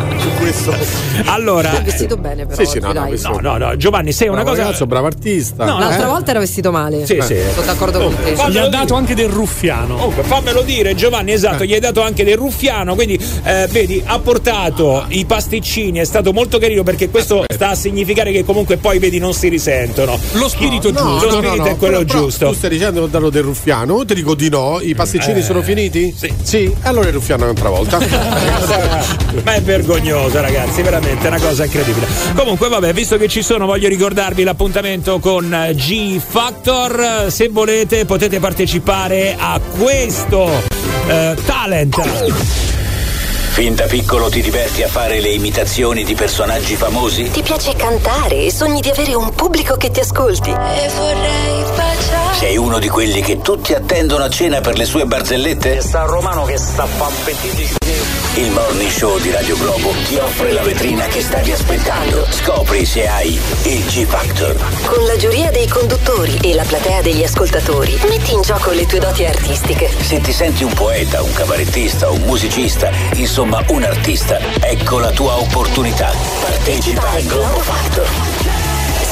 questo. Allora, È vestito bene però. Sì, sì, no, no, no, no, no, Giovanni, sei una Bravo cosa. ragazzo, bravo artista. No, L'altra Eh? volta era vestito male. Sì, sì. Sono d'accordo con te. Gli ha dire. dato anche del ruffiano. Comunque, fammelo dire, Giovanni, esatto, gli hai dato anche del ruffiano, quindi eh, vedi, ha portato i pasticcini, è stato molto carino perché questo sta a significare che comunque poi vedi non si risentono. Lo spirito No, giusto. Lo spirito è quello però- giusto. Tu stai dicendo che ho dato del ruffiano? Io ti dico di no. I pasticcini Eh, sono finiti? sì. Sì, allora il ruffiano è un'altra volta. Ma è vergognosa, ragazzi, veramente una cosa incredibile. Comunque, vabbè, visto che ci sono, voglio ricordarvi l'appuntamento con eh, G Factor. Se volete, potete partecipare a questo eh, talent. Fin da piccolo ti diverti a fare le imitazioni di personaggi famosi? Ti piace cantare e sogni di avere un pubblico che ti ascolti. E vorrei baciare. Sei uno di quelli che tutti attendono a cena per le sue barzellette? Sta romano che sta pampetiti. Il Morning Show di Radio Globo ti offre la vetrina che stavi aspettando. Scopri se hai il G Factor. Con la giuria dei conduttori e la platea degli ascoltatori, metti in gioco le tue doti artistiche. Se ti senti un poeta, un cabarettista, un musicista, insomma un artista, ecco la tua opportunità. Partecipa al Globo Factor.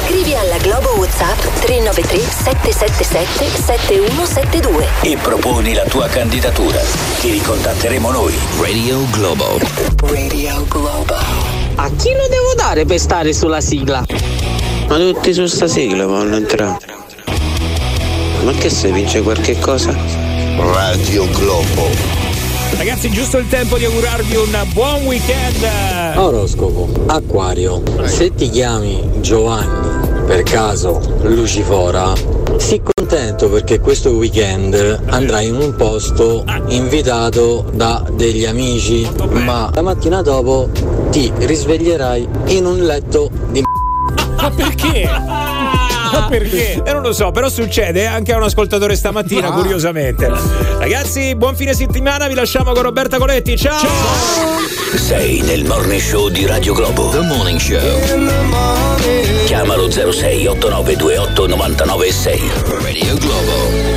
Scrivi alla Globo WhatsApp 393 777 7172. e proponi la tua candidatura. Ti ricontatteremo noi. Radio Globo. Radio Globo. A chi lo devo dare per stare sulla sigla? Ma tutti su sta sigla vogliono entrare. Ma che se vince qualche cosa? Radio Globo. Ragazzi, giusto il tempo di augurarvi un buon weekend. Oroscopo, Acquario, se ti chiami Giovanni, per caso Lucifora, sii contento perché questo weekend andrai in un posto invitato da degli amici, ma la mattina dopo ti risveglierai in un letto di Ma perché? Ma perché? E non lo so, però succede anche a un ascoltatore stamattina, Ah. curiosamente. Ragazzi, buon fine settimana, vi lasciamo con Roberta Coletti. Ciao! Sei nel Morning Show di Radio Globo. The Morning Show. Chiamalo 06 8928 996. Radio Globo.